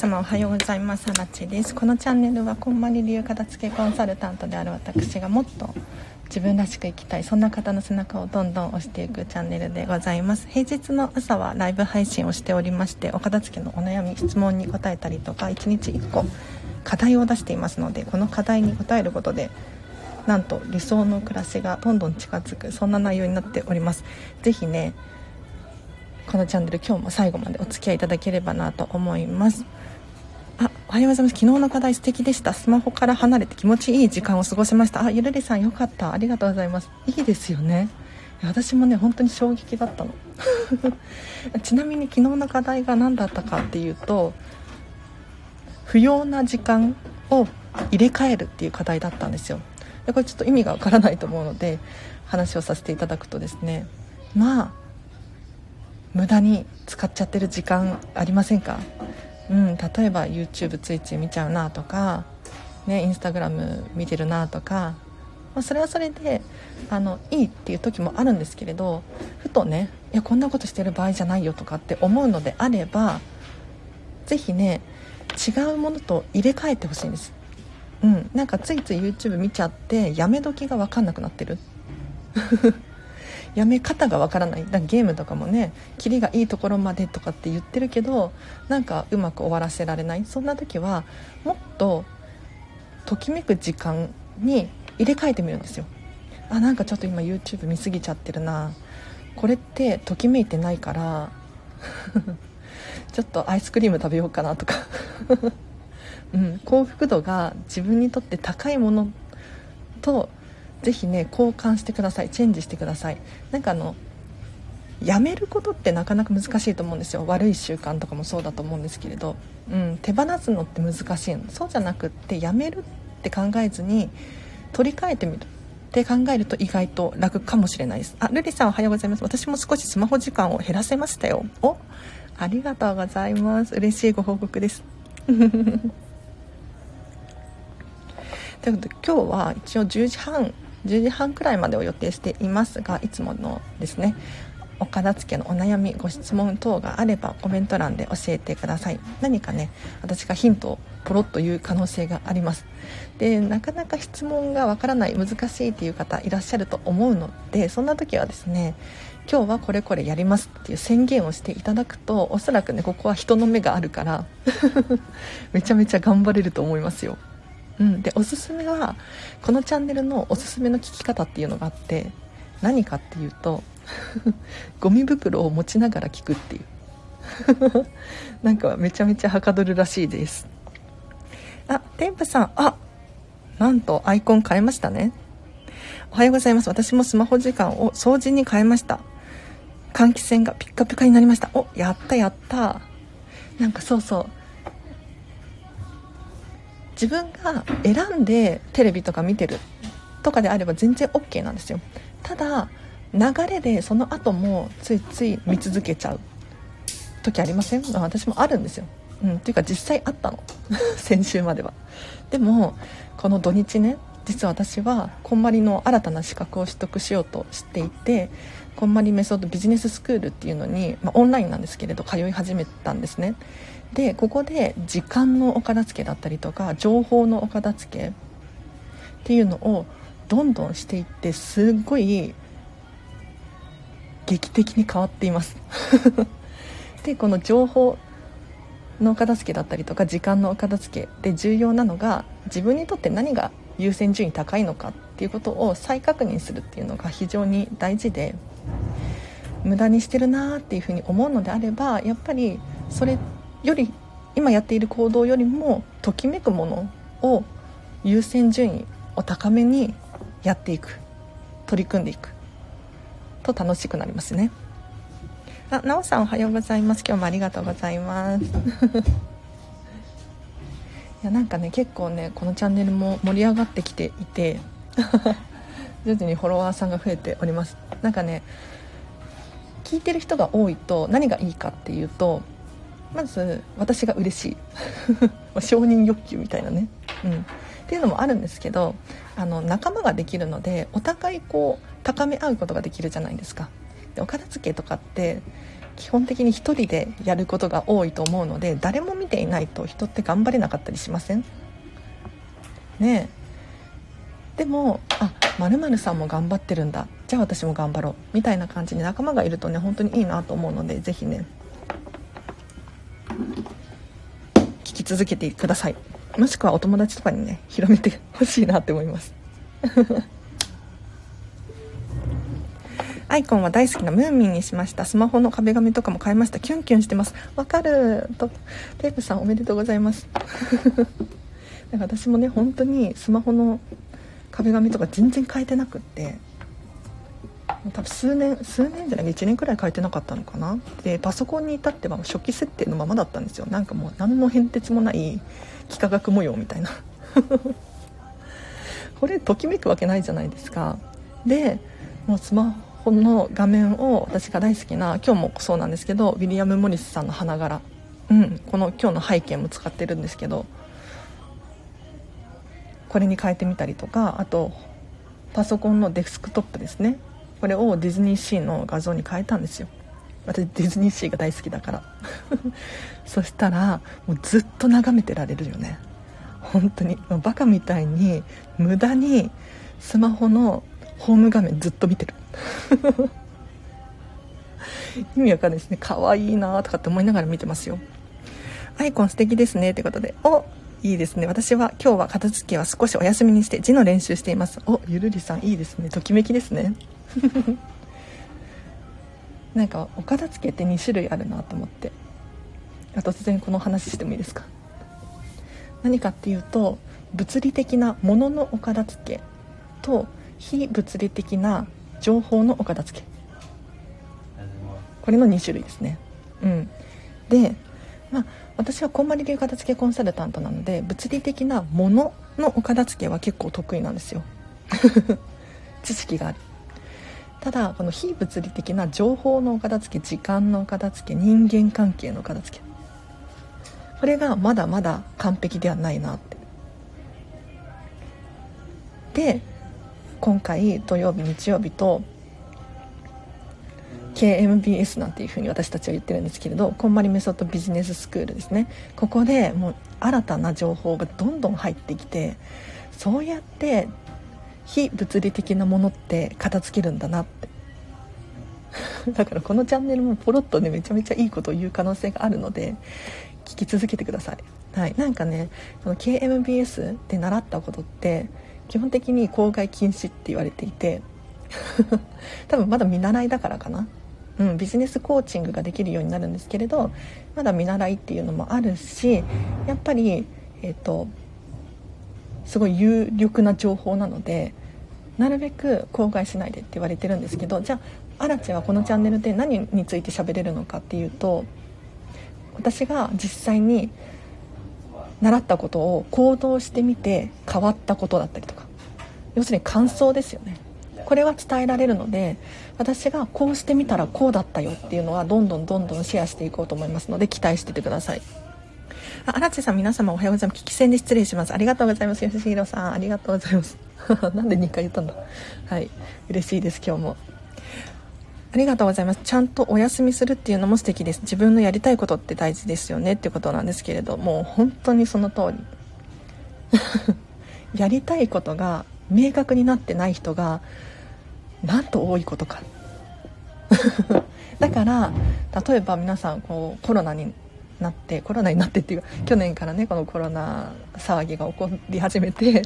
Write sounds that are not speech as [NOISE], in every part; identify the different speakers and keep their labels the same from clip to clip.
Speaker 1: 様おはようございます。あらちです。このチャンネルはこんまり流片付けコンサルタントである私がもっと自分らしく生きたいそんな方の背中をどんどん押していくチャンネルでございます。平日の朝はライブ配信をしておりましてお片付けのお悩み質問に答えたりとか1日1個課題を出していますのでこの課題に答えることでなんと理想の暮らしがどんどん近づくそんな内容になっております。是非ねこのチャンネル今日も最後までお付き合いいただければなと思います。あおはようございます昨日の課題素敵でした。スマホから離れて気持ちいい時間を過ごしました。あゆるりさんよかった。ありがとうございます。いいですよね。私もね本当に衝撃だったの。[LAUGHS] ちなみに昨日の課題が何だったかっていうと不要な時間を入れ替えるっていう課題だったんですよ。でこれちょっと意味がわからないと思うので話をさせていただくとですね。まあ無駄に使っちゃってる時間ありませんか？うん例えば YouTube ついつい見ちゃうなとかねインスタグラム見てるなとか、まあ、それはそれであのいいっていう時もあるんですけれどふとねいやこんなことしてる場合じゃないよとかって思うのであれば是非ね違うものと入れ替えてほしいんです。うんなんかついつい YouTube 見ちゃってやめ時が分かんなくなってる。やめ方がわからない。だゲームとかもねキリがいいところまでとかって言ってるけどなんかうまく終わらせられない。そんな時はもっとときめく時間に入れ替えてみるんですよ。あなんかちょっと今 YouTube 見すぎちゃってるな。これってときめいてないから [LAUGHS] ちょっとアイスクリーム食べようかなとか。[LAUGHS] うん、幸福度が自分にとって高いものとぜひね交換してください。チェンジしてください。なんかあのやめることってなかなか難しいと思うんですよ。悪い習慣とかもそうだと思うんですけれど、うん、手放すのって難しいの。そうじゃなくってやめるって考えずに取り替えてみるって考えると意外と楽かもしれないです。あルリさんおはようございます。私も少しスマホ時間を減らせましたよ。おありがとうございます。嬉しいご報告です。[LAUGHS] ということで今日は一応10時半10時半くらいまでを予定していますがいつものですね。お片付けのお悩みご質問等があればコメント欄で教えてください。何かね私がヒントをポロッと言う可能性があります。でなかなか質問がわからない難しいっていう方いらっしゃると思うのでそんな時はですね今日はこれこれやりますっていう宣言をしていただくとおそらくねここは人の目があるから [LAUGHS] めちゃめちゃ頑張れると思いますよ。うん、でおすすめはこのチャンネルのおすすめの聞き方っていうのがあって何かっていうと [LAUGHS] ゴミ袋を持ちながら聞くっていう。[LAUGHS] なんかめちゃめちゃはかどるらしいです。あテンプさん。あなんとアイコン変えましたね。おはようございます。私もスマホ時間を掃除に変えました。換気扇がピッカピカになりました。おやったやった。なんかそうそう。自分が選んでテレビとか見てるとかであれば全然 OK なんですよ。ただ流れでその後もついつい見続けちゃう時ありません？私もあるんですよ。うん、っていうか実際あったの。[LAUGHS] 先週までは。でもこの土日ね実は私はこんまりの新たな資格を取得しようとしていてこんまりメソッドビジネススクールっていうのに、まあ、オンラインなんですけれど通い始めたんですね。でここで時間のお片付けだったりとか情報のお片付けっていうのをどんどんしていってすっごい劇的に変わっています。[LAUGHS] でこの情報のお片付けだったりとか時間のお片付けで重要なのが自分にとって何が優先順位高いのかっていうことを再確認するっていうのが非常に大事で無駄にしてるなーっていうふうに思うのであればやっぱりそれってより今やっている行動よりもときめくものを優先順位を高めにやっていく。取り組んでいく。と楽しくなりますね。あ、なおさんおはようございます。今日もありがとうございます。[LAUGHS] いやなんかね結構ねこのチャンネルも盛り上がってきていて [LAUGHS] 徐々にフォロワーさんが増えております。なんかね聞いてる人が多いと何がいいかっていうとまず私が嬉しい。[LAUGHS] 承認欲求みたいなね、うん、っていうのもあるんですけどあの仲間ができるのでお互いこう高め合うことができるじゃないですか。でお片付けとかって基本的に1人でやることが多いと思うので誰も見ていないと人って頑張れなかったりしません？ねでもあまるさんも頑張ってるんだ。じゃあ私も頑張ろう。みたいな感じに仲間がいるとね本当にいいなと思うので是非ね。聞き続けてください。もしくはお友達とかにね広めてほしいなって思います。[LAUGHS] アイコンは大好きなムーミンにしました。スマホの壁紙とかも買いました。キュンキュンしてます。わかる。とテープさんおめでとうございます。[LAUGHS] なんか私もね本当にスマホの壁紙とか全然変えてなくって。多分数年数年じゃない1年くらい変えてなかったのかな。でパソコンに至っては初期設定のままだったんですよ。なんかもう何の変哲もない幾何学模様みたいな。[LAUGHS] これときめくわけないじゃないですか。でもうスマこの画面を私が大好きな今日もそうなんですけどウィリアム・モリスさんの花柄、うん、この今日の背景も使ってるんですけど。これに変えてみたりとかあとパソコンのデスクトップですね。これをディズニーシーの画像に変えたんですよ。私ディズニーシーが大好きだから。[LAUGHS] そしたらもうずっと眺めてられるよね。本当に。バカみたいに無駄にスマホのホーム画面ずっと見てる。[LAUGHS] 意味わかんないですね。可愛いなとかって思いながら見てますよ。アイコン素敵ですねってことで。おいいですね。私は今日は片付けは少しお休みにして字の練習しています。おゆるりさんいいですね。ときめきですね。[LAUGHS] なんかお片付けって2種類あるなと思って。突然この話してもいいですか？何かっていうと物理的なもののお片付けと非物理的な情報のお片付け。これの2種類ですね。うん。でまあ私はこんまり流片付けコンサルタントなので物理的なもののお片付けは結構得意なんですよ。[LAUGHS] 知識がある。ただこの非物理的な情報のお片付け時間のお片付け人間関係のお片付け。これがまだまだ完璧ではないなって。で今回土曜日日曜日と KMBS なんていうふうに私たちは言ってるんですけれどこんまりメソッドビジネススクールですね。ここでもう新たな情報がどんどん入ってきてそうやって非物理的なものって片付けるんだなって。[LAUGHS] だからこのチャンネルもポロッとねめちゃめちゃいいことを言う可能性があるので聞き続けてください、はい、なんかねこの KMBS で習ったことって基本的に公害禁止って言われていて [LAUGHS] 多分まだ見習いだからかな、うん、ビジネスコーチングができるようになるんですけれどまだ見習いっていうのもあるしやっぱりえっ、ー、とすごい有力な情報なのでなるべく公害しないでって言われてるんですけどじゃあアラチはこのチャンネルで何について喋れるのかっていうと私が実際に習ったことを行動してみて変わったことだったりとか。要するに感想ですよね。これは伝えられるので私がこうしてみたらこうだったよっていうのはどんどんどんどんシェアしていこうと思いますので期待しててください。荒地さん皆様おはようございます聞き戦で失礼しますありがとうございます吉弘さんありがとうございます [LAUGHS] なんで2回言ったんだはい嬉しいです今日もありがとうございます。ちゃんとお休みするっていうのも素敵です。自分のやりたいことって大事ですよねっていうことなんですけれども、本当にその通り。[LAUGHS] やりたいことが明確になってない人が、なんと多いことか。[LAUGHS] だから、例えば皆さん、こう、コロナになって、コロナになってっていうか、去年からね、このコロナ騒ぎが起こり始めて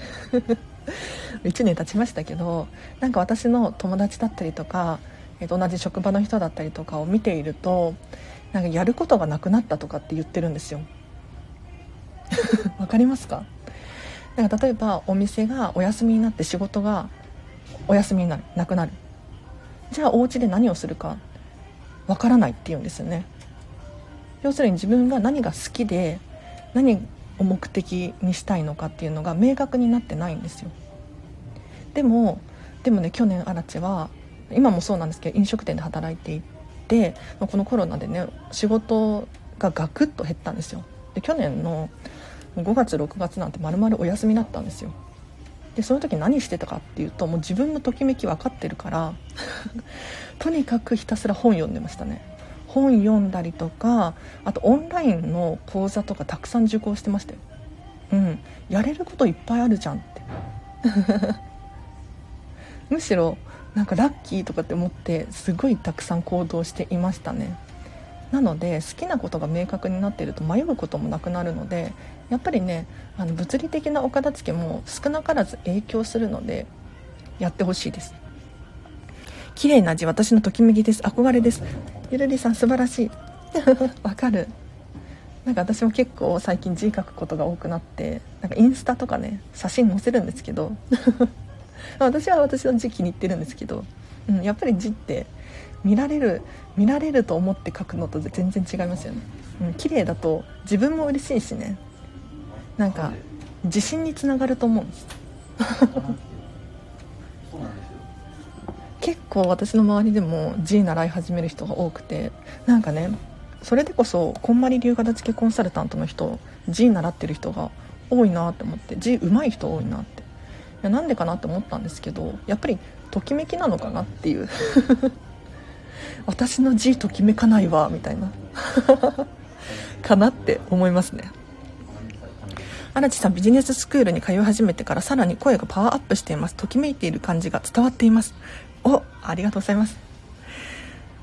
Speaker 1: [LAUGHS] 1年経ちましたけど、なんか私の友達だったりとか、えー、と同じ職場の人だったりとかを見ているとなんかやることがなくなったとかって言ってるんですよ。[LAUGHS] わかりますか？なんか例えばお店がお休みになって仕事がお休みになるなくなる。じゃあお家で何をするかわからないって言うんですよね要するに自分が何が好きで何を目的にしたいのかっていうのが明確になってないんですよ。でもでもね去年アラチは今もそうなんですけど飲食店で働いていてこのコロナでね仕事がガクッと減ったんですよ。で去年の5月6月なんて丸々お休みだったんですよ。でその時何してたかっていうともう自分のときめき分かってるから [LAUGHS] とにかくひたすら本読んでましたね。本読んだりとかあとオンラインの講座とかたくさん受講してましたよ。うん。やれることいっぱいあるじゃんって。[LAUGHS] むしろなんかラッキーとかって思ってすごいたくさん行動していましたね。なので好きなことが明確になっていると迷うこともなくなるのでやっぱりねあの物理的なお片付けも少なからず影響するのでやってほしいです。綺麗な字私のときめきです。憧れです。ゆるりさん素晴らしい。[LAUGHS] わかる。なんか私も結構最近字書くことが多くなってなんかインスタとかね写真載せるんですけど。[LAUGHS] 私は私の字気に入ってるんですけど、うん、やっぱり字って見られる見られると思って書くのと全然違いますよね、うん、綺麗だと自分も嬉しいしね。なんか自信につながると思うんです。結構私の周りでも字習い始める人が多くてなんかねそれでこそこんまり流片付けコンサルタントの人字習ってる人が多いなって思って字上手い人多いなって。いやなんでかなって思ったんですけどやっぱりときめきなのかなっていう。[LAUGHS] 私の字ときめかないわみたいな。[LAUGHS] かなって思いますね。荒地さんビジネススクールに通い始めてからさらに声がパワーアップしています。ときめいている感じが伝わっています。おありがとうございます。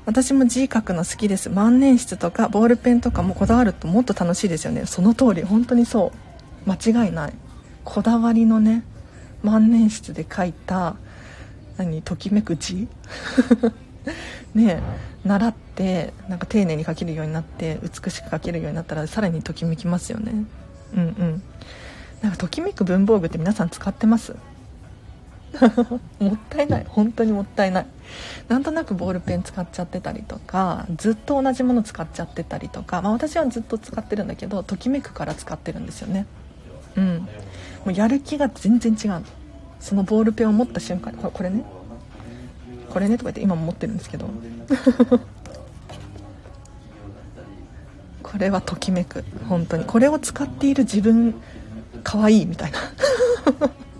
Speaker 1: 私も字書くの好きです。万年筆とかボールペンとかもこだわるともっと楽しいですよね。その通り。本当にそう。間違いない。こだわりのね万年筆で書いた何ときめく字？[LAUGHS] ね習ってなんか丁寧に書けるようになって美しく書けるようになったらさらにときめきますよね。うんうん。なんかときめく文房具って皆さん使ってます？[LAUGHS] もったいない。本当にもったいない。なんとなくボールペン使っちゃってたりとかずっと同じもの使っちゃってたりとか、まあ、私はずっと使ってるんだけどときめくから使ってるんですよね。うん。もうやる気が全然違うそのボールペンを持った瞬間これね。これねとか言って今も持ってるんですけど。[LAUGHS] これはときめく。本当に。これを使っている自分可愛いみたいな。[LAUGHS]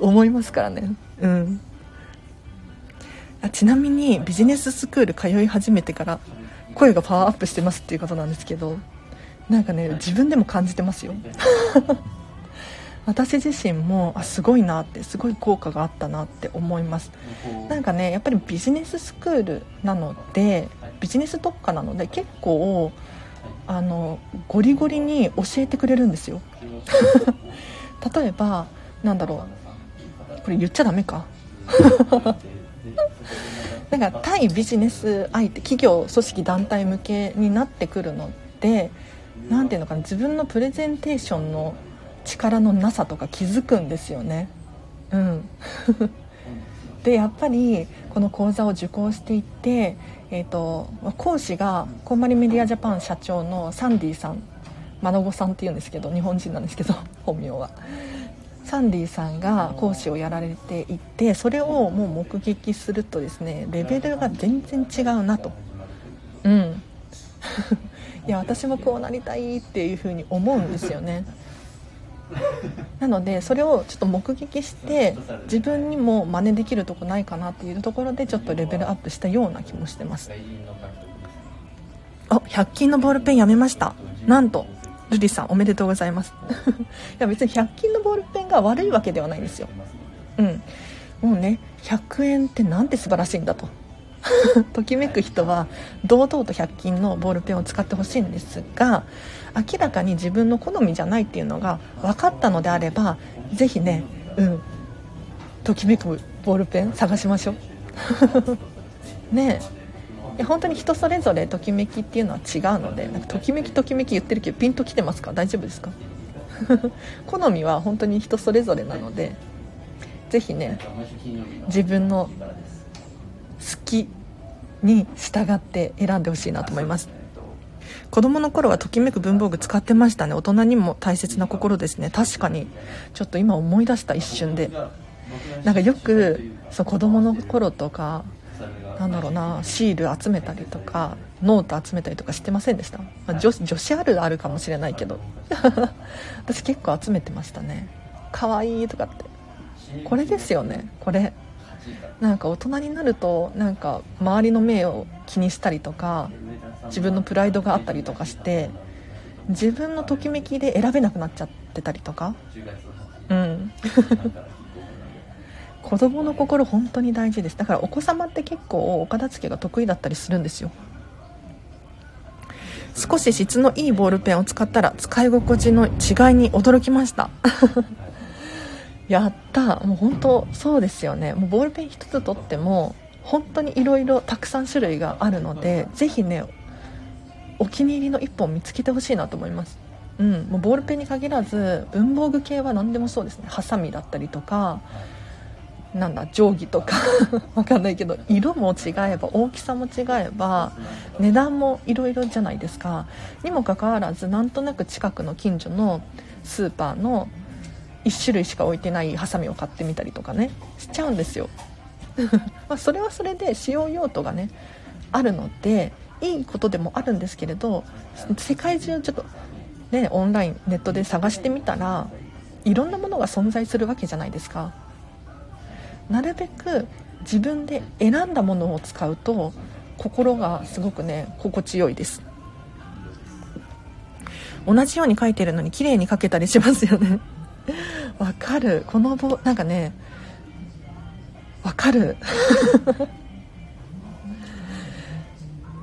Speaker 1: 思いますからね。うん。あちなみにビジネススクール通い始めてから声がパワーアップしてますっていうことなんですけどなんかね自分でも感じてますよ。私自身もあすごいなってすごい効果があったなって思います。なんかねやっぱりビジネススクールなのでビジネス特化なので結構あのゴリゴリに教えてくれるんですよ。[LAUGHS] 例えばなんだろう。これ言っちゃダメか？[LAUGHS] なんか対ビジネス相手企業組織団体向けになってくるので何ていうのかな？自分のプレゼンテーションの力のなさとか気づくんですよね。うん。[LAUGHS] でやっぱりこの講座を受講していって、えーと、講師がこんまりメディアジャパン社長のサンディさん真野子さんっていうんですけど日本人なんですけど本名は。サンディさんが講師をやられていてそれをもう目撃するとですねレベルが全然違うなと。うん。[LAUGHS] いや私もこうなりたいっていうふうに思うんですよね。[LAUGHS] なのでそれをちょっと目撃して自分にも真似できるとこないかなっていうところでちょっとレベルアップしたような気もしてます。あ100均のボールペンやめました。なんとルリさんおめでとうございます。[LAUGHS] いや別に100均のボールペンが悪いわけではないんですよ。うん。もうね100円ってなんて素晴らしいんだと。[LAUGHS] ときめく人は堂々と100均のボールペンを使ってほしいんですが明らかに自分の好みじゃないっていうのが分かったのであれば是非ねうん。ときめくボールペン探しましょう。[LAUGHS] ねえ本当に人それぞれときめきっていうのは違うのでなんかときめきときめき言ってるけどピンときてますか？大丈夫ですか？[LAUGHS] 好みは本当に人それぞれなので是非ね自分の好きに従って選んでほしいなと思います。子供の頃はときめく文房具使ってましたね。大人にも大切な心ですね。確かに。ちょっと今思い出した一瞬で。なんかよくそう子供の頃とかなんだろうなシール集めたりとかノート集めたりとかしてませんでした、まあ、女女子あるあるかもしれないけど。[LAUGHS] 私結構集めてましたね。可愛いとかって。これですよね。これ。なんか大人になるとなんか周りの目を気にしたりとか自分のプライドがあったりとかして自分のときめきで選べなくなっちゃってたりとか。うん [LAUGHS] 子供の心本当に大事です。だからお子様って結構お片付けが得意だったりするんですよ。少し質のいいボールペンを使ったら使い心地の違いに驚きました。[LAUGHS] やった。もう本当そうですよね。もうボールペン1つ取っても本当にいろいろたくさん種類があるのでぜひねお気に入りの1本見つけてほしいなと思います。うん、もうボールペンに限らず文房具系は何でもそうですね。ハサミだったりとかなんだ定規とか。わかんないけど色も違えば大きさも違えば値段もいろいろじゃないですか。にもかかわらずなんとなく近くの近所のスーパーの1種類しか置いてないハサミを買ってみたりとかねしちゃうんですよ。[LAUGHS] まそれはそれで使用用途がねあるのでいいことでもあるんですけれど世界中ちょっとねオンラインネットで探してみたらいろんなものが存在するわけじゃないですかなるべく自分で選んだものを使うと心がすごくね心地よいです。同じように書いてるのに綺麗に書けたりしますよね。[LAUGHS] わかる。この棒なんかねわかる。[LAUGHS]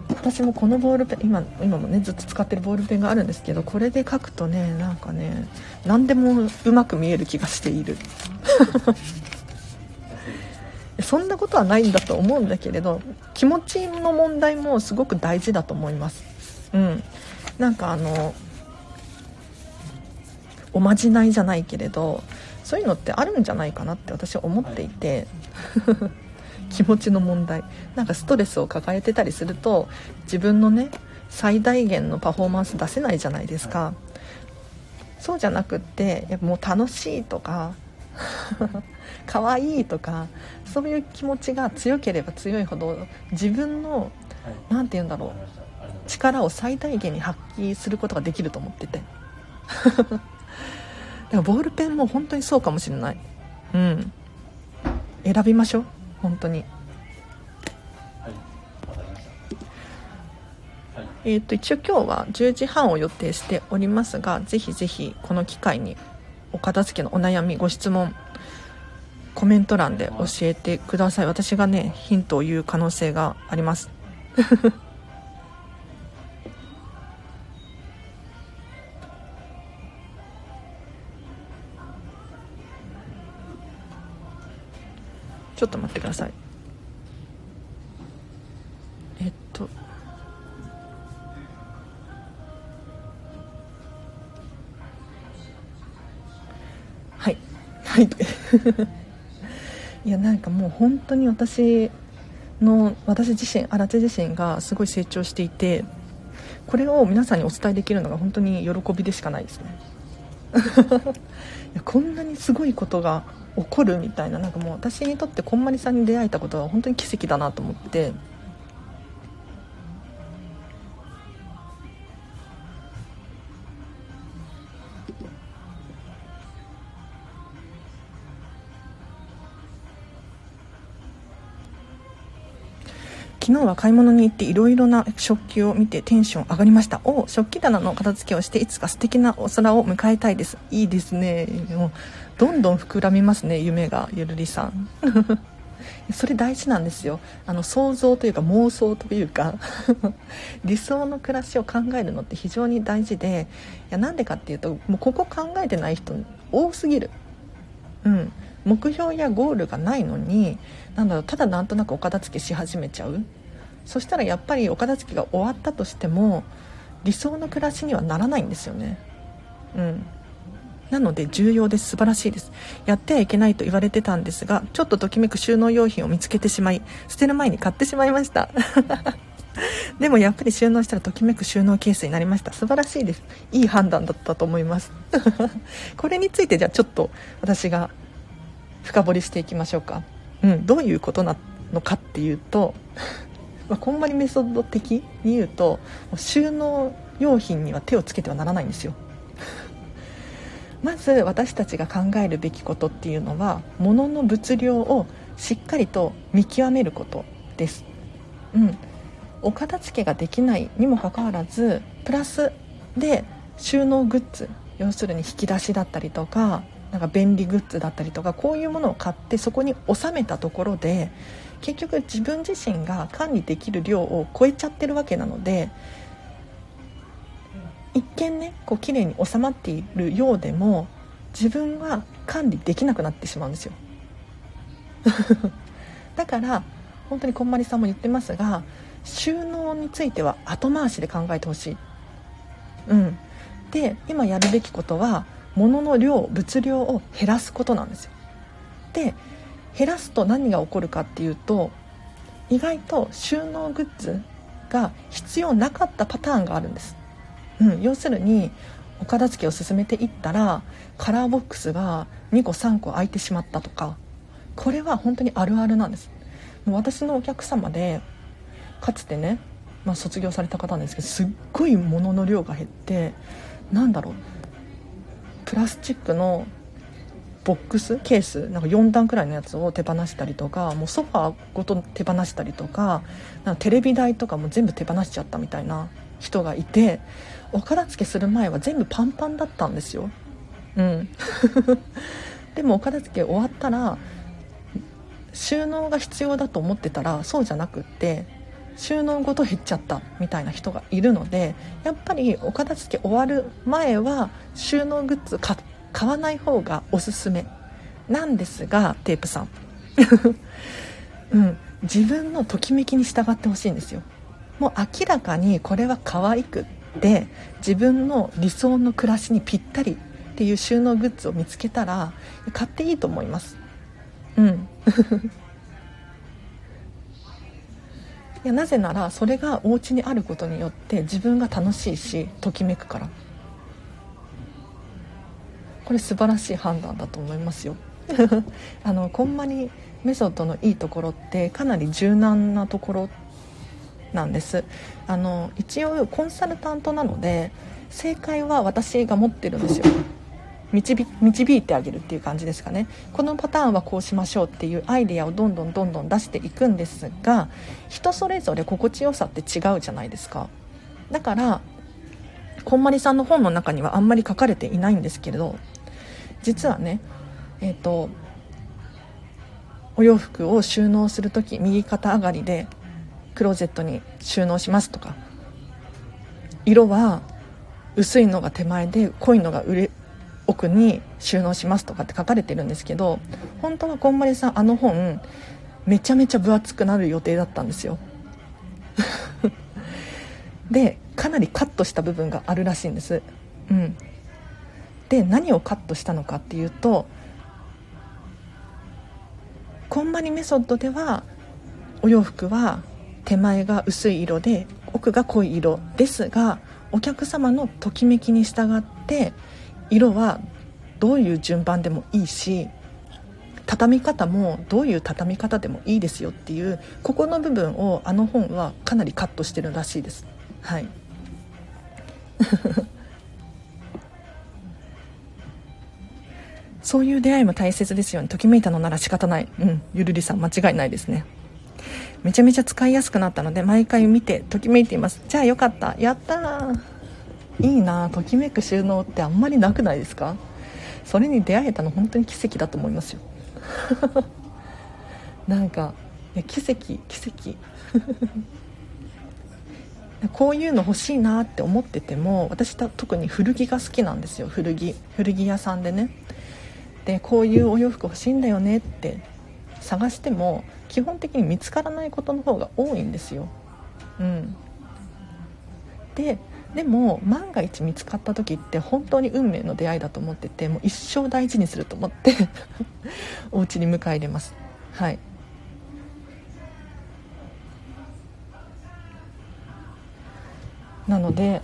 Speaker 1: 私もこのボールペン今今もねずっと使ってるボールペンがあるんですけどこれで書くとねなんかね何でもうまく見える気がしている。[LAUGHS] そんなことはないんだと思うんだけれど気持ちの問題もすごく大事だと思います。うん。なんかあのおまじないじゃないけれどそういうのってあるんじゃないかなって私は思っていて気持ちの問題。なんかストレスを抱えてたりすると自分のね最大限のパフォーマンス出せないじゃないですか。そうじゃなくってやっぱもう楽しいとか [LAUGHS] 可愛いとかそういう気持ちが強ければ強いほど自分の何て言うんだろう力を最大限に発揮することができると思ってて。だからボールペンも本当にそうかもしれない。うん。選びましょう。本当に。えー、と一応今日は10時半を予定しておりますがぜひぜひこの機会にお片付けのお悩みご質問コメント欄で教えてください。私がねヒントを言う可能性があります。[LAUGHS] ちょっと待ってくださいはい。はい。[LAUGHS] いやなんかもう本当に私の私自身荒地自身がすごい成長していてこれを皆さんにお伝えできるのが本当に喜びでしかないですね。[LAUGHS] いやこんなにすごいことが起こるみたいななんかもう私にとってこんまりさんに出会えたことは本当に奇跡だなと思って昨日は買い物に行っていろいろな食器を見てテンション上がりました。お食器棚の片付けをしていつか素敵なお空を迎えたいです。いいですね。もうどんどん膨らみますね夢がゆるりさん。[LAUGHS] それ大事なんですよ。あの想像というか妄想というか。[LAUGHS] 理想の暮らしを考えるのって非常に大事で。いやなんでかっていうともうここ考えてない人多すぎる。うん。目標やゴールがないのになんだろうただなんとなくお片付けし始めちゃう。そしたらやっぱりお片付けが終わったとしても理想の暮らしにはならないんですよね。うん。なので重要です。素晴らしいです。やってはいけないと言われてたんですがちょっとときめく収納用品を見つけてしまい捨てる前に買ってしまいました。[LAUGHS] でもやっぱり収納したらときめく収納ケースになりました。素晴らしいです。いい判断だったと思います。[LAUGHS] これについてじゃあちょっと私が深掘りしていきましょうか。うんどういうことなのかっていうと [LAUGHS] まあ、こんまりメソッド的に言うと収納用品には手をつけてはならないんですよ。[LAUGHS] まず私たちが考えるべきことっていうのは物の物量をしっかりと見極めることです、うん、お片付けができないにもかかわらずプラスで収納グッズ要するに引き出しだったりとかなんか便利グッズだったりとかこういうものを買ってそこに収めたところで結局自分自身が管理できる量を超えちゃってるわけなので一見ねこう綺麗に収まっているようでも自分は管理できなくなってしまうんですよ [LAUGHS] だから本当にこんまりさんも言ってますが収納については後回しで考えてほしい。うん、で今やるべきことは物の量物量を減らすことなんですよ。で減らすと何が起こるかっていうと意外と収納グッズが必要なかったパターンがあるんです。うん、要するにお片付けを進めていったらカラーボックスが2個3個空いてしまったとかこれは本当にあるあるなんですもう私のお客様でかつてね、まあ、卒業された方なんですけどすっごい物の量が減ってなんだろうプラスチックのボックスケースなんか4段くらいのやつを手放したりとかもうソファーごと手放したりとかなんかテレビ台とかも全部手放しちゃったみたいな人がいてお片付けする前は全部パンパンだったんですよ。うん。[LAUGHS] でもお片付け終わったら収納が必要だと思ってたらそうじゃなくって収納ごと減っちゃったみたいな人がいるのでやっぱりお片付け終わる前は収納グッズ買わない方がおすすめなんですがテープさん、[LAUGHS] うん、自分のときめきに従ってほしいんですよ。もう明らかにこれは可愛くって自分の理想の暮らしにぴったりっていう収納グッズを見つけたら買っていいと思います。うん。[LAUGHS] いやなぜならそれがお家にあることによって自分が楽しいしときめくから。これ素晴らしい判断だと思いますよ。[LAUGHS] あのこんまりメソッドのいいところってかなり柔軟なところなんです。あの一応コンサルタントなので正解は私が持ってるんですよ。導導いてあげるっていう感じですかね。このパターンはこうしましょうっていうアイデアをどんどんどんどん出していくんですが人それぞれ心地よさって違うじゃないですか。だからこんまりさんの本の中にはあんまり書かれていないんですけれど実はねえっ、ー、とお洋服を収納する時右肩上がりでクローゼットに収納しますとか色は薄いのが手前で濃いのが奥に収納しますとかって書かれてるんですけど本当はこんまりさんあの本めちゃめちゃ分厚くなる予定だったんですよ。[LAUGHS] でかなりカットした部分があるらしいんです。うん。で何をカットしたのかっていうとこんまりメソッドではお洋服は手前が薄い色で奥が濃い色ですがお客様のときめきに従って色はどういう順番でもいいし畳み方もどういう畳み方でもいいですよっていうここの部分をあの本はかなりカットしてるらしいです。はい。[LAUGHS] そういう出会いも大切ですよね。ときめいたのなら仕方ない。うん。ゆるりさん間違いないですね。めちゃめちゃ使いやすくなったので毎回見てときめいています。じゃあよかった。やったー。いいなときめく収納ってあんまりなくないですか？それに出会えたの本当に奇跡だと思いますよ。[LAUGHS] なんかいや奇跡奇跡。[LAUGHS] こういうの欲しいなって思ってても私特に古着が好きなんですよ。古着古着屋さんでね。でこういうお洋服欲しいんだよねって探しても基本的に見つからないことの方が多いんですよ。うん、ででも万が一見つかった時って本当に運命の出会いだと思っててもう一生大事にすると思って [LAUGHS] お家に迎え入れます。はい。なので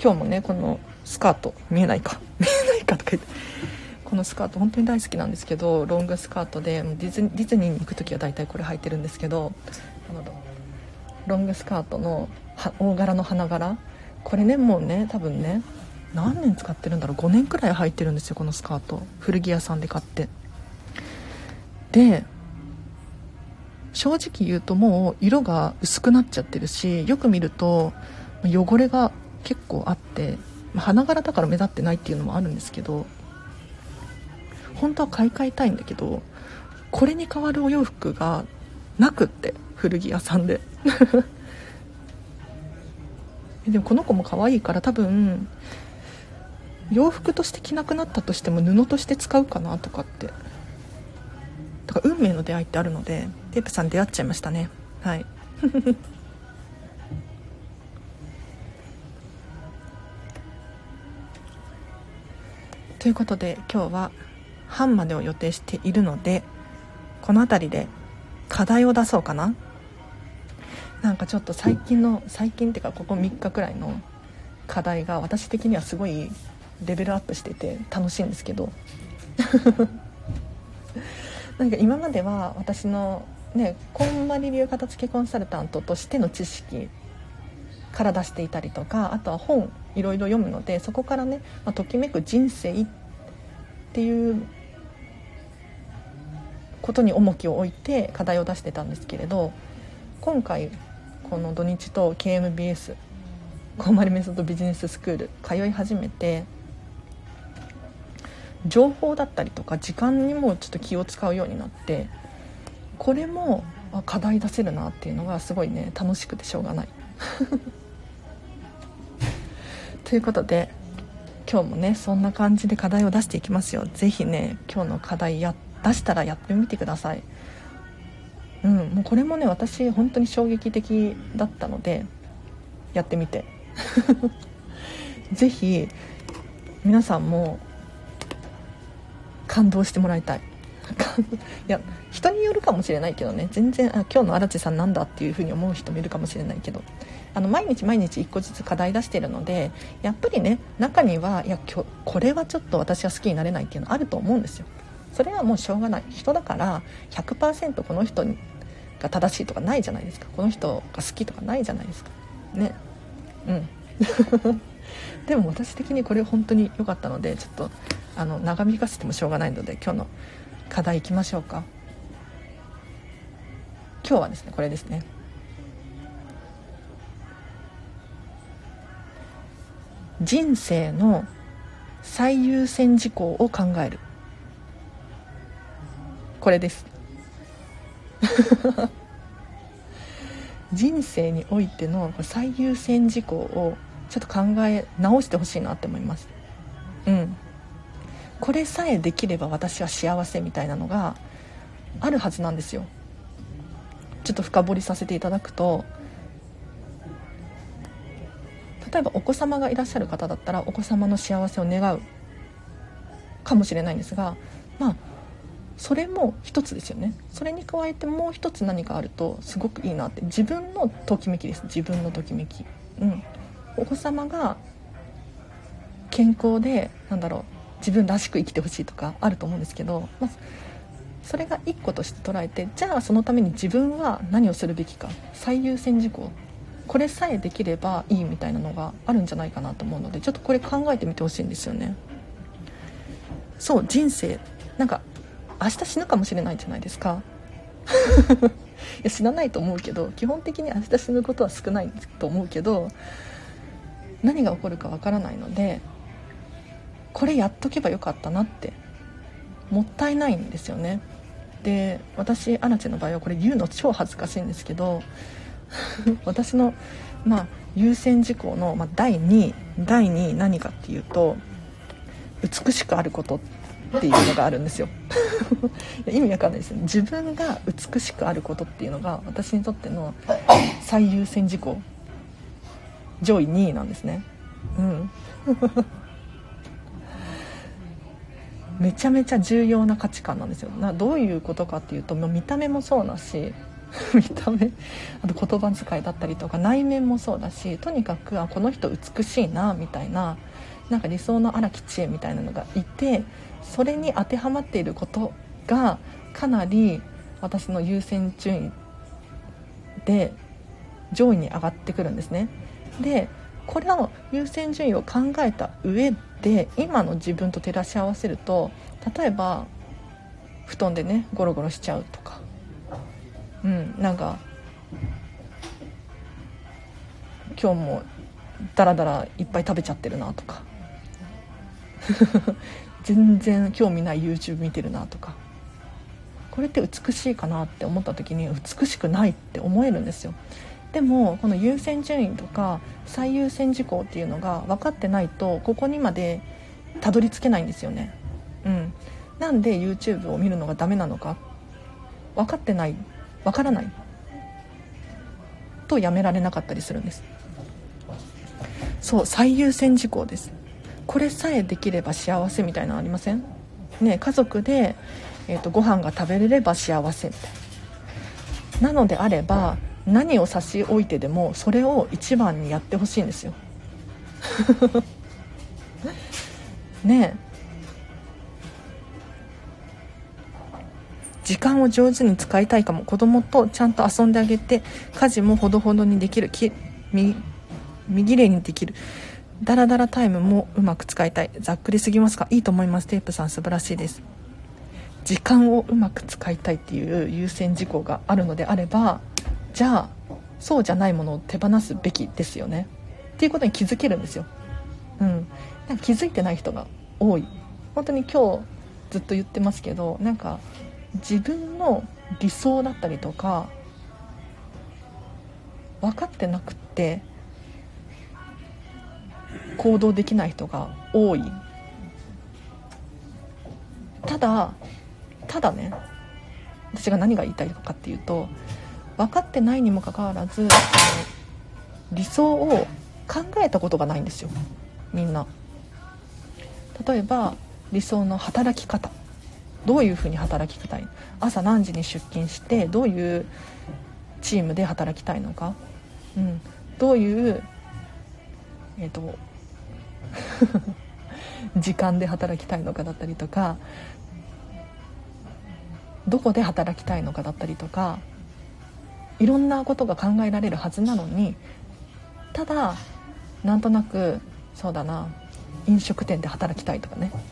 Speaker 1: 今日もねこのスカート見えないか。[LAUGHS] 見えないかとか言ってこのスカート本当に大好きなんですけどロングスカートでディズニーに行く時は大体これ履いてるんですけどロングスカートの大柄の花柄これねもうね多分ね何年使ってるんだろう5年くらい履いてるんですよこのスカート。古着屋さんで買って。で正直言うともう色が薄くなっちゃってるしよく見ると汚れが結構あって花柄だから目立ってないっていうのもあるんですけど本当は買い替えたいんだけどこれに代わるお洋服がなくって古着屋さんで。でもこの子も可愛いから多分洋服として着なくなったとしても布として使うかなとかって。だから運命の出会いってあるのでテープさん出会っちゃいましたね。はい。[LAUGHS] ということで今日は半までを予定しているのでこの辺りで課題を出そうかな。なんかちょっと最近の最近っていうかここ3日くらいの課題が私的にはすごいレベルアップしてて楽しいんですけど。[LAUGHS] なんか今までは私のねこんまり流片付けコンサルタントとしての知識から出していたりとかあとは本いろいろ読むのでそこからね、まあ、ときめく人生っていうことに重きを置いて課題を出してたんですけれど今回この土日と KMBS コーマリメソッドビジネススクール通い始めて情報だったりとか時間にもちょっと気を使うようになってこれも課題出せるなっていうのがすごいね楽しくてしょうがない。[LAUGHS] ということで今日もねそんな感じで課題を出していきますよ。是非ね今日の課題や出したらやってみてください。うんもうこれもね私本当に衝撃的だったのでやってみて。[LAUGHS] 是非皆さんも感動してもらいたい。[LAUGHS] いや人によるかもしれないけどね。全然あ今日の荒地さんなんだっていう風に思う人もいるかもしれないけど。あの毎日毎日1個ずつ課題出してるのでやっぱりね中にはいやこれはちょっと私は好きになれないっていうのあると思うんですよ。それはもうしょうがない。人だから100%この人が正しいとかないじゃないですか。この人が好きとかないじゃないですか。ね。うん。[LAUGHS] でも私的にこれ本当に良かったのでちょっとあの長引かせてもしょうがないので今日の課題いきましょうか。今日はですねこれですね。人生の最優先事項を考える。これです。[LAUGHS] 人生においての最優先事項をちょっと考え直してほしいなって思います。うん。これさえできれば私は幸せみたいなのがあるはずなんですよ。ちょっと深掘りさせていただくと例えばお子様がいらっしゃる方だったらお子様の幸せを願うかもしれないんですがまあそれも一つですよね。それに加えてもう一つ何かあるとすごくいいなって。自分のときめきです。自分のときめき。うん。お子様が健康でなんだろう自分らしく生きてほしいとかあると思うんですけど、まあ、それが一個として捉えてじゃあそのために自分は何をするべきか最優先事項。これさえできればいいみたいなのがあるんじゃないかなと思うのでちょっとこれ考えてみてほしいんですよね。そう人生。なんか明日死ぬかもしれないじゃないですか。[LAUGHS] いや死なないと思うけど基本的に明日死ぬことは少ないと思うけど何が起こるかわからないのでこれやっとけばよかったなってもったいないんですよね。で私アラチェの場合はこれ言うの超恥ずかしいんですけど [LAUGHS] 私のまあ優先事項の、まあ、第2第2何かっていうと美しくあることっていうのがあるんですよ。[LAUGHS] 意味わかんないですね。自分が美しくあることっていうのが私にとっての最優先事項。上位2位なんですね。うん。[LAUGHS] めちゃめちゃ重要な価値観なんですよ。などういうことかっていうと見た目もそうだし [LAUGHS] 見た目あと言葉遣いだったりとか内面もそうだしとにかくあこの人美しいなみたいななんか理想の荒木知恵みたいなのがいてそれに当てはまっていることがかなり私の優先順位で上位に上がってくるんですね。でこれの優先順位を考えた上で今の自分と照らし合わせると例えば布団でねゴロゴロしちゃうとか。うんなんか今日もダラダラいっぱい食べちゃってるなとか。全然興味ない YouTube 見てるなとかこれって美しいかなって思った時に美しくないって思えるんですよ。でもこの優先順位とか最優先事項っていうのが分かってないとここにまでたどり着けないんですよね。うん。なんで YouTube を見るのがダメなのか分かってない分からないとやめられなかったりするんです。そう最優先事項です。これさえできれば幸せみたいなのありません？ね家族で、えーと、ご飯が食べれれば幸せみたいな。なのであれば何を差し置いてでもそれを一番にやってほしいんですよ。[LAUGHS] ねえ。時間を上手に使いたいかも。子供とちゃんと遊んであげて家事もほどほどにできる。き右霊にできる。ダラダラタイムもうまく使いたい。ざっくりすぎますか？いいと思います。テープさん素晴らしいです。時間をうまく使いたいっていう優先事項があるのであればじゃあそうじゃないものを手放すべきですよね。っていうことに気づけるんですよ。うん。なんか気づいてない人が多い。本当に今日ずっと言ってますけどなんか自分の理想だったりとか分かってなくって行動できない人が多い。ただただね私が何が言いたいのかっていうと分かってないにもかかわらず理想を考えたことがないんですよ。みんな。例えば理想の働き方。どういうふうに働きたい朝何時に出勤してどういうチームで働きたいのか、うん、どういうえっ、ー、と [LAUGHS] 時間で働きたいのかだったりとかどこで働きたいのかだったりとかいろんなことが考えられるはずなのにただなんとなくそうだな飲食店で働きたいとかね。[LAUGHS]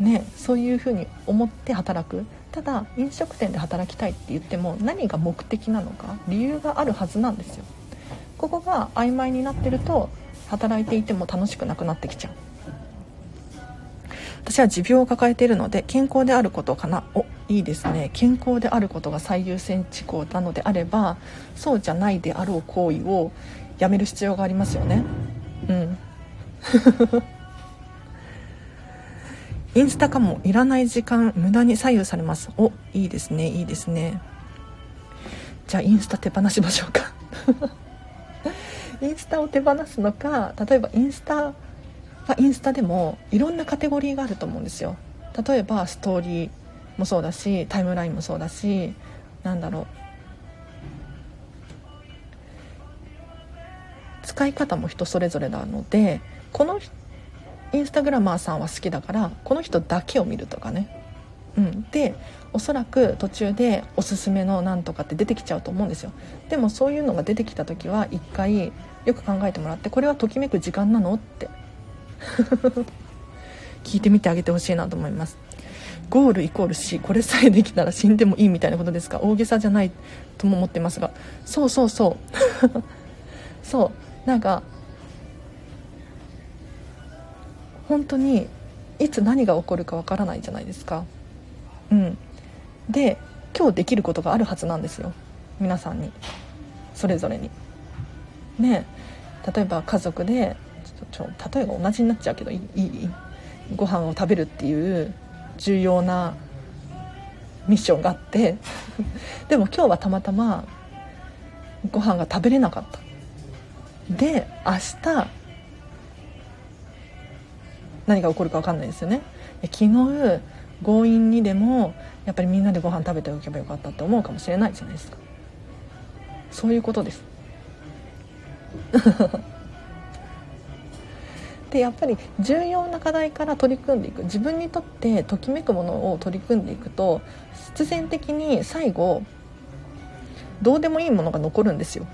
Speaker 1: ね、そういうふうに思って働く。ただ飲食店で働きたいって言っても何が目的なのか理由があるはずなんですよ。ここが曖昧になってると働いていても楽しくなくなってきちゃう。私は持病を抱えているので健康であることかな。おいいですね。健康であることが最優先事項なのであればそうじゃないであろう行為をやめる必要がありますよね。うん。[LAUGHS] インスタかもいらない時間無駄に左右されます。おいいですねいいですね。じゃあインスタ手放しましょうか。インスタを手放すのか例えばインスタはインスタでもいろんなカテゴリーがあると思うんですよ。例えばストーリーもそうだしタイムラインもそうだしなんだろう。使い方も人それぞれなのでこのインスタグラマーさんは好きだからこの人だけを見るとかね、うん、でおそらく途中でおすすめのなんとかって出てきちゃうと思うんですよ。でもそういうのが出てきた時は一回よく考えてもらってこれはときめく時間なの？って。[LAUGHS] 聞いてみてあげてほしいなと思います。ゴールイコール死。これさえできたら死んでもいいみたいなことですか？大げさじゃないとも思ってますが。そうそうそう。[LAUGHS] そう。なんか本当にいつ何が起こるかわからないじゃないですか。うん。で今日できることがあるはずなんですよ。皆さんに。それぞれに。ね。例えば家族でちょちょ例えば同じになっちゃうけどいいご飯を食べるっていう重要なミッションがあって [LAUGHS] でも今日はたまたまご飯が食べれなかった。で明日何が起こるか分かんないですよね。昨日強引にでもやっぱりみんなでご飯食べておけばよかったって思うかもしれないじゃないですか。そういうことです。でやっぱり重要な課題から取り組んでいく。自分にとってときめくものを取り組んでいくと必然的に最後どうでもいいものが残るんですよ。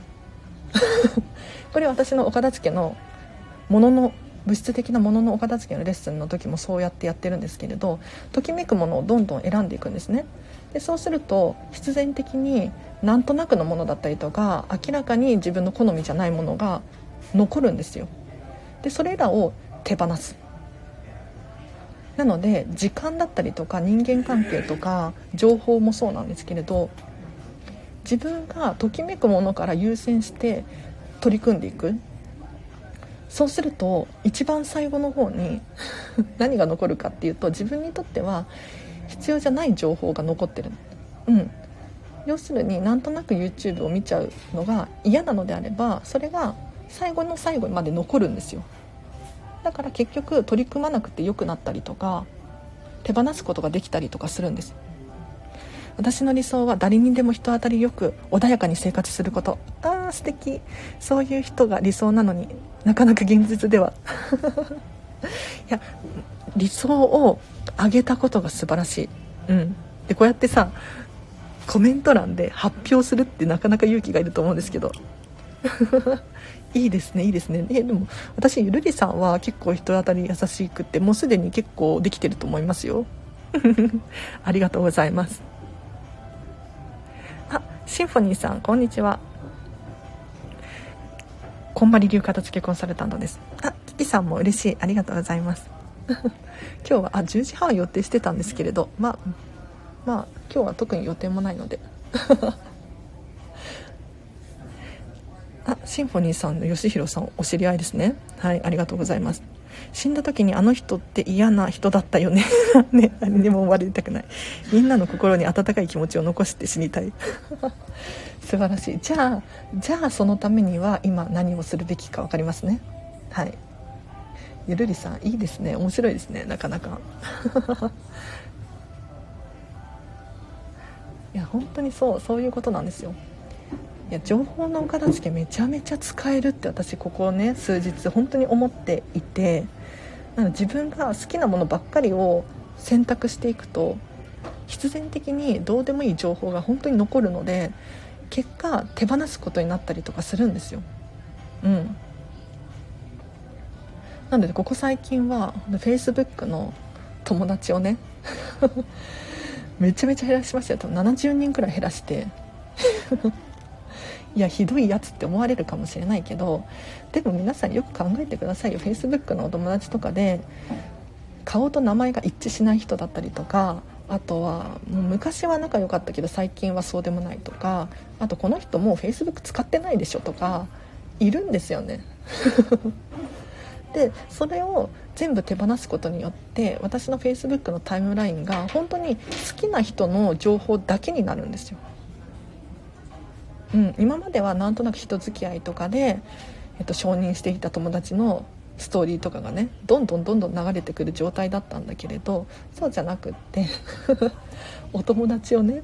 Speaker 1: [LAUGHS] これ私のお片付けのものの物質的なもののお片付けのレッスンの時もそうやってやってるんですけれどときめくものをどんどん選んでいくんですね。でそうすると必然的になんとなくのものだったりとか明らかに自分の好みじゃないものが残るんですよ。でそれらを手放す。なので時間だったりとか人間関係とか情報もそうなんですけれど自分がときめくものから優先して取り組んでいく。そうすると一番最後の方に何が残るかっていうと自分にとっては必要じゃない情報が残ってるうん。要するになんとなく YouTube を見ちゃうのが嫌なのであればそれが最後の最後まで残るんですよ。だから結局取り組まなくて良くなったりとか手放すことができたりとかするんです。私の理想は誰にでも人当たりよく穏やかに生活すること。あー素敵。そういう人が理想なのになかなか現実では。[LAUGHS] いや理想を上げたことが素晴らしい。うん。でこうやってさコメント欄で発表するってなかなか勇気がいると思うんですけど。[LAUGHS] いいですねいいですね。えでも私ゆるりさんは結構人当たり優しくってもうすでに結構できてると思いますよ。[LAUGHS] ありがとうございます。あシンフォニーさんこんにちは。こんまり流片付けコンサルタントです。あキキさんも嬉しい。ありがとうございます。[LAUGHS] 今日はあ10時半予定してたんですけれどまあまあ今日は特に予定もないので。[LAUGHS] あシンフォニーさんの吉弘さんお知り合いですね。はいありがとうございます。死んだ時にあの人って嫌な人だったよね。[LAUGHS] ね誰にも思われたくない。みんなの心に温かい気持ちを残して死にたい。素晴らしい。じゃあじゃあそのためには今何をするべきか分かりますね。はい。ゆるりさんいいですね。面白いですね。なかなか。[LAUGHS] いや本当にそうそういうことなんですよ。いや情報のお片付けめちゃめちゃ使えるって私ここね数日本当に思っていてなの自分が好きなものばっかりを選択していくと必然的にどうでもいい情報が本当に残るので結果手放すことになったりとかするんですよ。うん。なのでここ最近は Facebook の友達をね [LAUGHS] めちゃめちゃ減らしましたよ。多分70人くらい減らして。[LAUGHS] いやひどいやつって思われるかもしれないけどでも皆さんよく考えてくださいよ。Facebook のお友達とかで顔と名前が一致しない人だったりとかあとはもう昔は仲良かったけど最近はそうでもないとかあとこの人もう Facebook 使ってないでしょとかいるんですよね。[LAUGHS] でそれを全部手放すことによって私の Facebook のタイムラインが本当に好きな人の情報だけになるんですよ。うん、今まではなんとなく人付き合いとかで、えっと、承認していた友達のストーリーとかがねどんどんどんどん流れてくる状態だったんだけれどそうじゃなくって [LAUGHS] お友達をね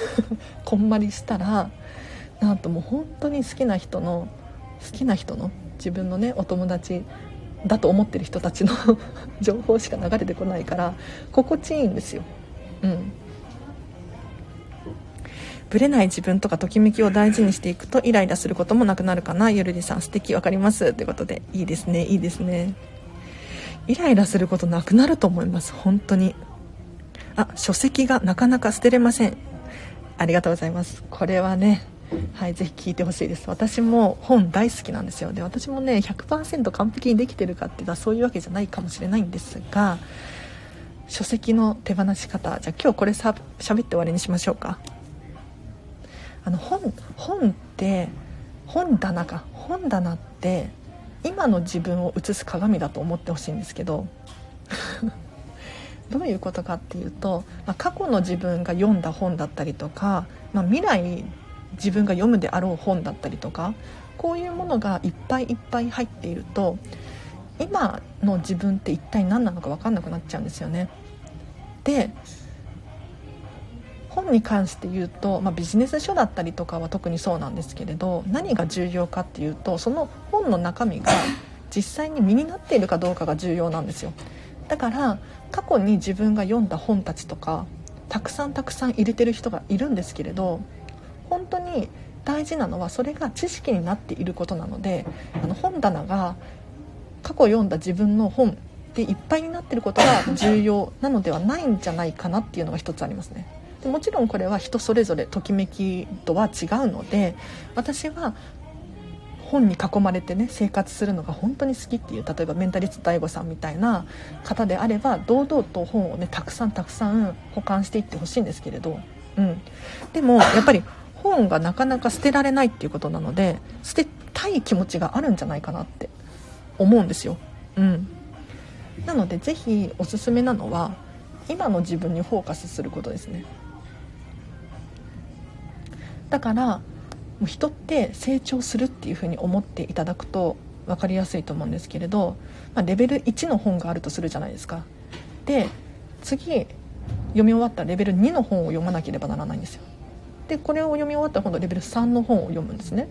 Speaker 1: [LAUGHS] こんまりしたらなんともう本当に好きな人の好きな人の自分のねお友達だと思ってる人たちの [LAUGHS] 情報しか流れてこないから心地いいんですよ。うん。ぶれない自分とかときめきを大事にしていくとイライラすることもなくなるかな。ゆるりさん素敵わかります。ということでいいですね。いいですね。イライラすることなくなると思います。本当に。あ書籍がなかなか捨てれません。ありがとうございます。これはねはいぜひ聞いてほしいです。私も本大好きなんですよ。で私もね100%完璧にできてるかっていうとそういうわけじゃないかもしれないんですが書籍の手放し方。じゃあ今日これさ喋って終わりにしましょうか。あの本本って本棚か。本棚って今の自分を映す鏡だと思ってほしいんですけど [LAUGHS] どういうことかっていうと、まあ、過去の自分が読んだ本だったりとか、まあ、未来自分が読むであろう本だったりとかこういうものがいっぱいいっぱい入っていると今の自分って一体何なのか分かんなくなっちゃうんですよね。で本に関して言うと、まあ、ビジネス書だったりとかは特にそうなんですけれど何が重要かっていうとその本の中身が実際に身になっているかどうかが重要なんですよだから過去に自分が読んだ本たちとかたくさんたくさん入れてる人がいるんですけれど本当に大事なのはそれが知識になっていることなのであの本棚が過去読んだ自分の本でいっぱいになってることが重要なのではないんじゃないかなっていうのが一つありますね。でもちろんこれは人それぞれときめき度は違うので私は本に囲まれてね生活するのが本当に好きっていう例えばメンタリスト DAIGO さんみたいな方であれば堂々と本をねたくさんたくさん保管していってほしいんですけれど、うん、でもやっぱり本がなかなか捨てられないっていうことなので捨てたい気持ちがあるんじゃないかなって思うんですよ。うん、なので是非おすすめなのは今の自分にフォーカスすることですね。だからもう人って成長するっていうふうに思っていただくと分かりやすいと思うんですけれど、まあ、レベル1の本があるとするじゃないですかで次読み終わったレベル2の本を読まなければならないんですよでこれを読み終わったら今度レベル3の本を読むんですね。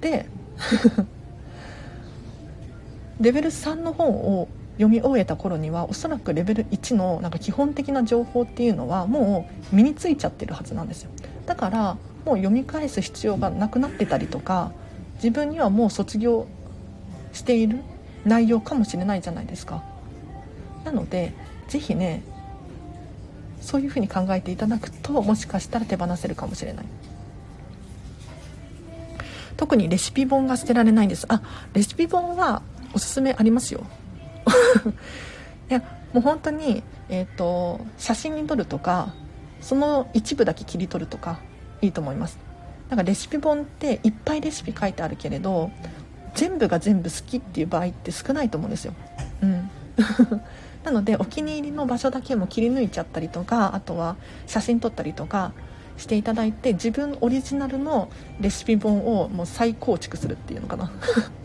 Speaker 1: で [LAUGHS] レベル3の本を読み終えた頃にはおそらくレベル1のなんか基本的な情報っていうのはもう身についちゃってるはずなんですよ。だからもう読み返す必要がなくなってたりとか自分にはもう卒業している内容かもしれないじゃないですか。なので是非ねそういうふうに考えていただくともしかしたら手放せるかもしれない。特にレシピ本が捨てられないんです。あレシピ本はおすすめありますよ。[LAUGHS] いやもう本当に、えーと写真に撮るとかその一部だけ切り取るとかいいと思います。なんかレシピ本っていっぱいレシピ書いてあるけれど全部が全部好きっていう場合って少ないと思うんですよ、うん、[LAUGHS] なのでお気に入りの場所だけも切り抜いちゃったりとかあとは写真撮ったりとかしていただいて自分オリジナルのレシピ本をもう再構築するっていうのかな。[LAUGHS]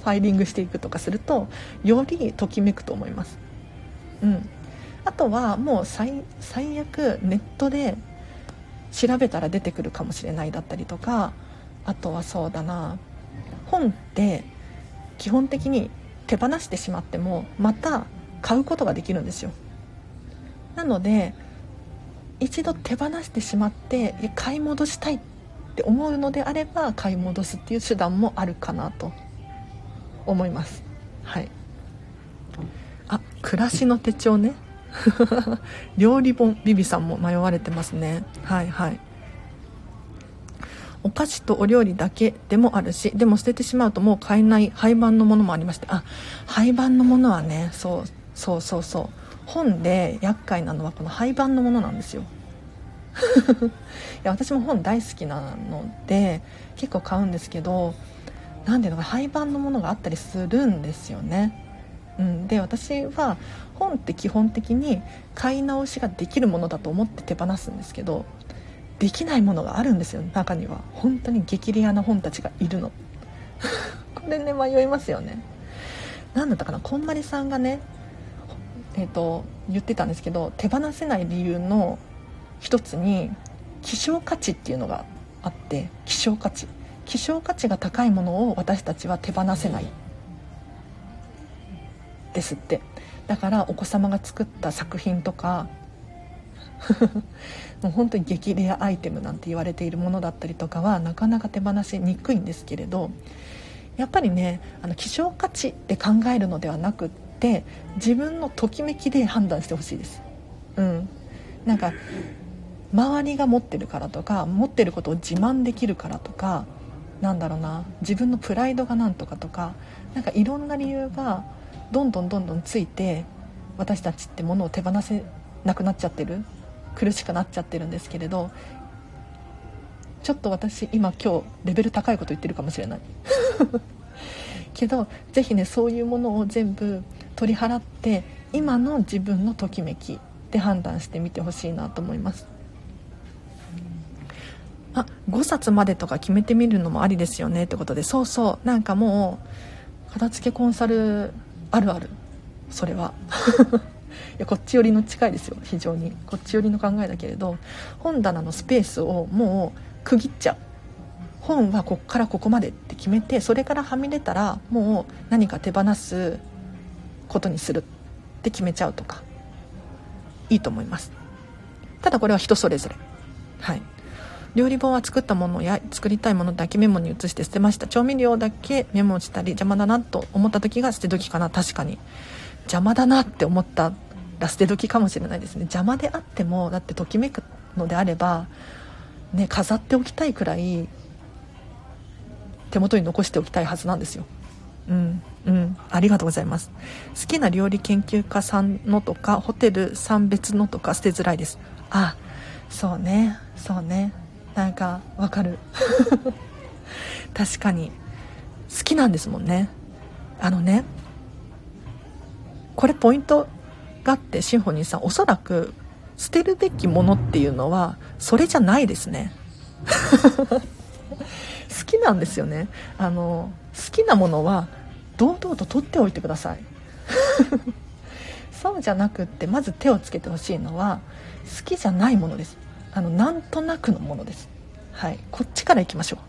Speaker 1: ファイリングしていくとかするとよりときめくと思います。うん。あとはもう最悪ネットで調べたら出てくるかもしれないだったりとかあとはそうだな。本って基本的に手放してしまってもまた買うことができるんですよ。なので一度手放してしまって買い戻したいって思うのであれば買い戻すっていう手段もあるかなと思います。はい。あ暮らしの手帳ね。[LAUGHS] 料理本ビビさんも迷われてますね。はいはい。お菓子とお料理だけでもあるしでも捨ててしまうともう買えない廃盤のものもありまして。あ廃盤のものはねそうそうそうそう。本で厄介なのはこの廃盤のものなんですよ。[LAUGHS] いや私も本大好きなので結構買うんですけど何ていうのか廃盤のものがあったりするんですよね。うん、で私は本って基本的に買い直しができるものだと思って手放すんですけどできないものがあるんですよ中には。本当に激レアな本たちがいるの。[LAUGHS] これね迷いますよね。何だったかなこんまりさんがねえーと、言ってたんですけど手放せない理由の一つに希少価値っていうのがあって希少価値。希少価値が高いものを私たちは手放せない。ですって。だからお子様が作った作品とか [LAUGHS] もう本当に激レアアイテムなんて言われているものだったりとかはなかなか手放しにくいんですけれどやっぱりねあの希少価値で考えるのではなくって自分のときめきで判断してほしいです。うん、なんか周りが持ってるからとか持ってることを自慢できるからとかなんだろうな自分のプライドがなんとかとかなんかいろんな理由がどんどんどんどんついて私たちってものを手放せなくなっちゃってる苦しくなっちゃってるんですけれどちょっと私今今日レベル高いこと言ってるかもしれない [LAUGHS] けど是非ねそういうものを全部取り払って今の自分のときめきで判断してみてほしいなと思います。あ5冊までとか決めてみるのもありですよねってことでそうそうなんかもう片付けコンサルあるある。それは。[LAUGHS] いやこっち寄りの近いですよ。非常に。こっち寄りの考えだけれど本棚のスペースをもう区切っちゃう。本はこっからここまでって決めてそれからはみ出たらもう何か手放すことにするって決めちゃうとかいいと思います。ただこれは人それぞれ。はい。料理本は作ったものや作りたいものだけメモに移して捨てました。調味料だけメモしたり邪魔だなと思った時が捨て時かな。確かに。邪魔だなって思ったら捨て時かもしれないですね。邪魔であってもだってときめくのであればね飾っておきたいくらい手元に残しておきたいはずなんですよ。うんうんありがとうございます。好きな料理研究家さんのとかホテルさん別のとか捨てづらいです。あそうね。そうね。なんかわかる。[LAUGHS] 確かに。好きなんですもんね。あのねこれポイントがあってシンフォニーさん。おそらく捨てるべきものっていうのはそれじゃないですね。[LAUGHS] 好きなんですよね。あの好きなものは堂々と取っておいてください。[LAUGHS] そうじゃなくってまず手をつけてほしいのは好きじゃないものです。あのなんとなくのものです。はい。こっちからいきましょう。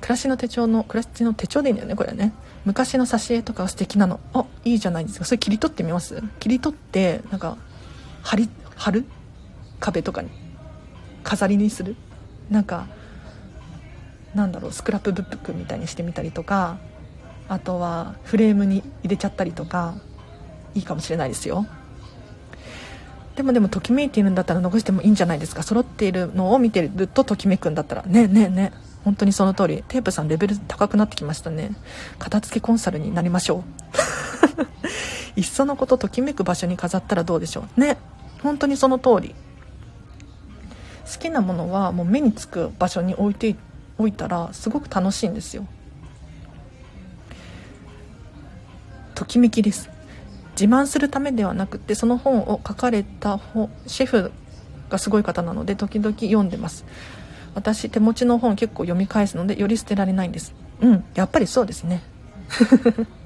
Speaker 1: 暮らしの手帳の暮らしの手帳でいいんだよねこれね。昔の挿絵とかは素敵なの。あいいじゃないですか。それ切り取ってみます？切り取ってなんか貼り貼る？壁とかに。飾りにする？なんかなんだろうスクラップブックみたいにしてみたりとかあとはフレームに入れちゃったりとかいいかもしれないですよ。でもでもときめいているんだったら残してもいいんじゃないですか。揃っているのを見てるとときめくんだったら。ねねね。本当にその通り。テープさんレベル高くなってきましたね。片付けコンサルになりましょう。[LAUGHS] いっそのことときめく場所に飾ったらどうでしょう。ね。本当にその通り。好きなものはもう目につく場所に置いておいたらすごく楽しいんですよ。ときめきです。自慢するためではなくてその本を書かれたシェフがすごい方なので時々読んでます。私手持ちの本結構読み返すのでより捨てられないんです。うんやっぱりそうですね。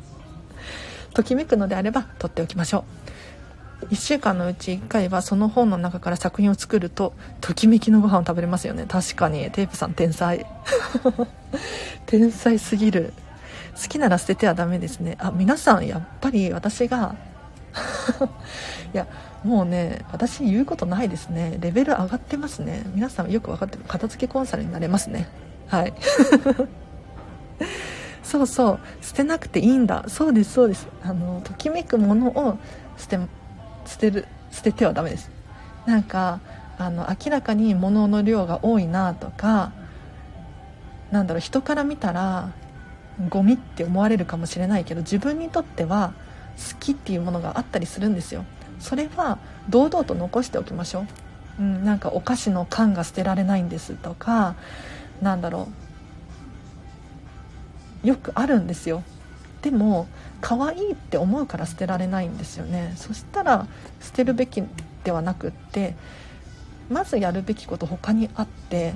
Speaker 1: [LAUGHS] ときめくのであれば取っておきましょう。1週間のうち1回はその本の中から作品を作るとときめきのご飯を食べれますよね。確かに。テープさん天才。[LAUGHS] 天才すぎる。好きなら捨ててはダメですね。あ皆さんやっぱり私が。[LAUGHS] いやもうね私言うことないですね。レベル上がってますね。皆さんよく分かってる。片付けコンサルになれますね。はい。[LAUGHS] そうそう。捨てなくていいんだ。そうですそうです。あのときめくものを捨て捨てる捨ててはダメです。なんかあの明らかに物の量が多いなとかなんだろう人から見たらゴミって思われるかもしれないけど自分にとっては好きっていうものがあったりするんですよ。それは堂々と残しておきましょう、うん、なんかお菓子の缶が捨てられないんですとかなんだろう。よくあるんですよ。でも可愛いって思うから捨てられないんですよね。そしたら捨てるべきではなくってまずやるべきこと他にあって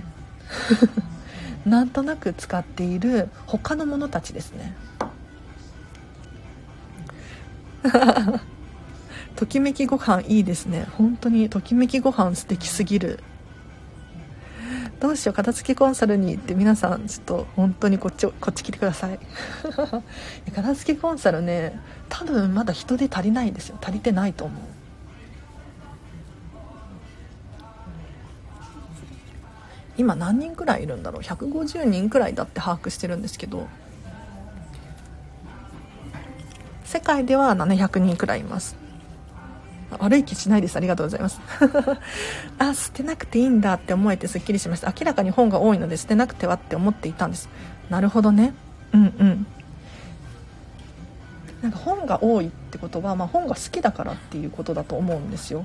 Speaker 1: [LAUGHS] なんとなく使っている他のものたちですね。[LAUGHS] ときめきご飯いいですね。本当にときめきご飯素敵すぎる。どうしよう片付けコンサルに行って皆さんちょっと本当にこっちこっち来てください。[LAUGHS] 片付けコンサルね多分まだ人手足りないですよ。足りてないと思う。今何人くらいいるんだろう？150人くらいだって把握してるんですけど。世界では700人くらいいます。悪い気しないです。ありがとうございます。[LAUGHS] あ捨てなくていいんだって思えてすっきりしました。明らかに本が多いので捨てなくてはって思っていたんです。なるほどね。うんうん。なんか本が多いってことは、まあ、本が好きだからっていうことだと思うんですよ。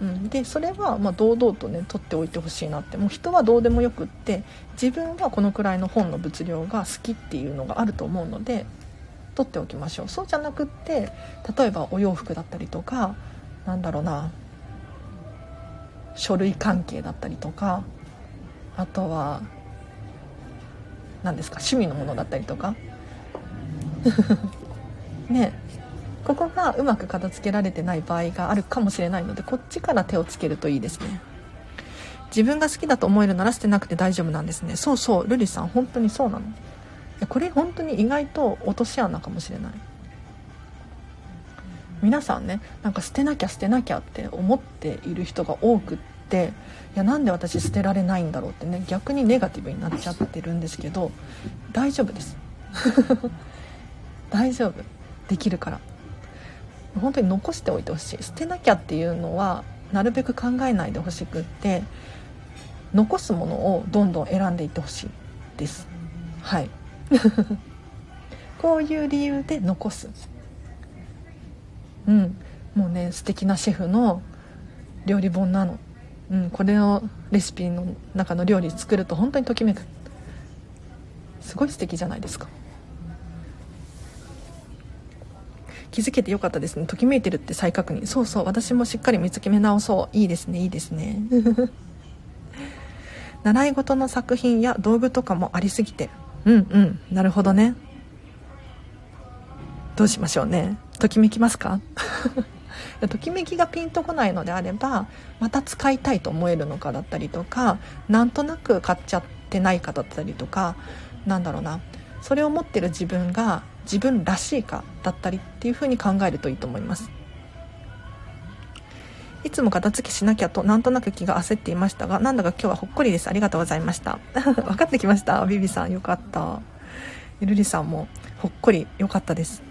Speaker 1: うん、でそれはま堂々とね取っておいてほしいなって。もう人はどうでもよくって自分はこのくらいの本の物量が好きっていうのがあると思うので取っておきましょう。そうじゃなくって例えばお洋服だったりとかなんだろうな。書類関係だったりとかあとは何ですか趣味のものだったりとか。[LAUGHS] ね。ここがうまく片付けられてない場合があるかもしれないのでこっちから手をつけるといいですね。自分が好きだと思えるなら捨てなくて大丈夫なんですね。そうそう。瑠璃さん本当にそうなの。これ本当に意外と落とし穴かもしれない。皆さんねなんか捨てなきゃ捨てなきゃって思っている人が多くっていやなんで私捨てられないんだろうってね逆にネガティブになっちゃってるんですけど大丈夫です。[LAUGHS] 大丈夫。できるから。本当に残しておいてほしい。捨てなきゃっていうのはなるべく考えないでほしくって残すものをどんどん選んでいってほしい。です。はい。[LAUGHS] こういう理由で残す。うん。もうね素敵なシェフの料理本なの、うん、これをレシピの中の料理作ると本当にときめく。すごい素敵じゃないですか。気づけてよかったですね。ときめいてるって再確認。そうそう。私もしっかり見つけめ直そう。いいですね。いいですね。[LAUGHS] 習い事の作品や道具とかもありすぎて。うんうん。なるほどね。どうしましょうね。ときめきますか？[LAUGHS] ときめきがピンとこないのであればまた使いたいと思えるのかだったりとかなんとなく買っちゃってないかだったりとかなんだろうな。それを持ってる自分が自分らしいかだったりっていうふうに考えるといいと思います。いつも片付けしなきゃとなんとなく気が焦っていましたがなんだか今日はほっこりです。ありがとうございました。[LAUGHS] 分かってきました。ビビさんよかった。ゆるりさんもほっこりよかったです。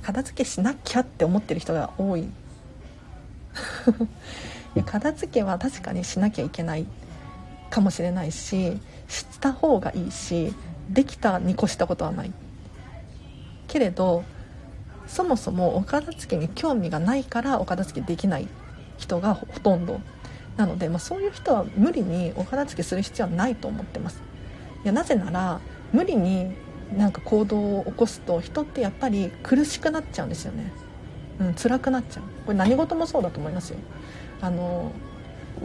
Speaker 1: 片付けしなきゃって思ってる人が多い。[LAUGHS] いや片付けは確かにしなきゃいけないかもしれないしした方がいいしできたに越したことはない。けれどそもそもお片付けに興味がないからお片付けできない人がほとんど。なので、まあ、そういう人は無理にお片付けする必要はないと思ってます。いやなぜなら無理になんか行動を起こすと人ってやっぱり苦しくなっちゃうんですよね、うん、辛くなっちゃう。これ何事もそうだと思いますよ。あの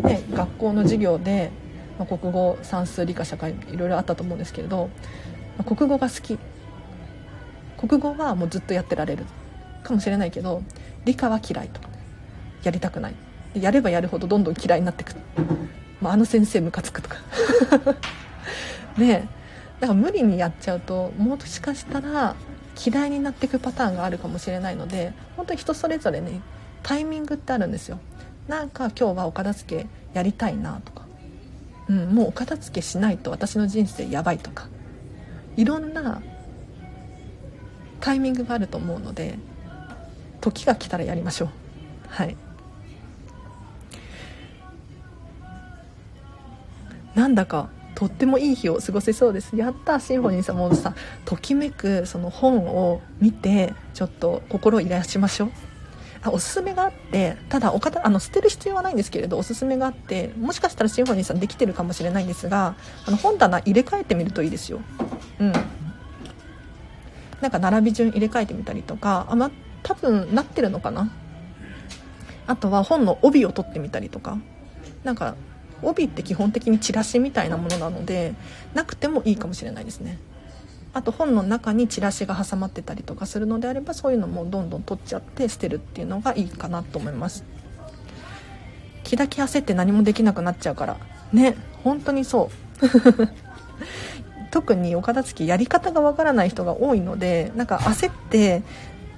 Speaker 1: ね学校の授業でまあ、国語算数理科社会いろいろあったと思うんですけれど、まあ、国語が好き。国語はもうずっとやってられるかもしれないけど理科は嫌いとか、ねやりたくない。やればやるほどどんどん嫌いになってく。る、まあ、あの先生ムカつくとか。[LAUGHS] ね。だから無理にやっちゃうともしかしたら嫌いになっていくパターンがあるかもしれないので本当に人それぞれねタイミングってあるんですよ。なんか今日はお片付けやりたいなとか。うん、もうお片付けしないと私の人生やばいとか。いろんなタイミングがあると思うので時が来たらやりましょう。はい。なんだかとってもいい日を過ごせそうです。やったシンフォニーさんもさときめくその本を見てちょっと心を癒しましょう。あおすすめがあってただお方あの捨てる必要はないんですけれどおすすめがあってもしかしたらシンフォニーさんできてるかもしれないんですがあの本棚入れ替えてみるといいですよ。うん。なんか並び順入れ替えてみたりとかあま多分なってるのかな。あとは本の帯を取ってみたりとか。なんか帯って基本的にチラシみたいなものなのでなくてもいいかもしれないですね。あと本の中にチラシが挟まってたりとかするのであればそういうのもどんどん取っちゃって捨てるっていうのがいいかなと思います。気だけ焦って何もできなくなっちゃうから。ね本当にそう。[LAUGHS] 特にお片付けやり方がわからない人が多いのでなんか焦って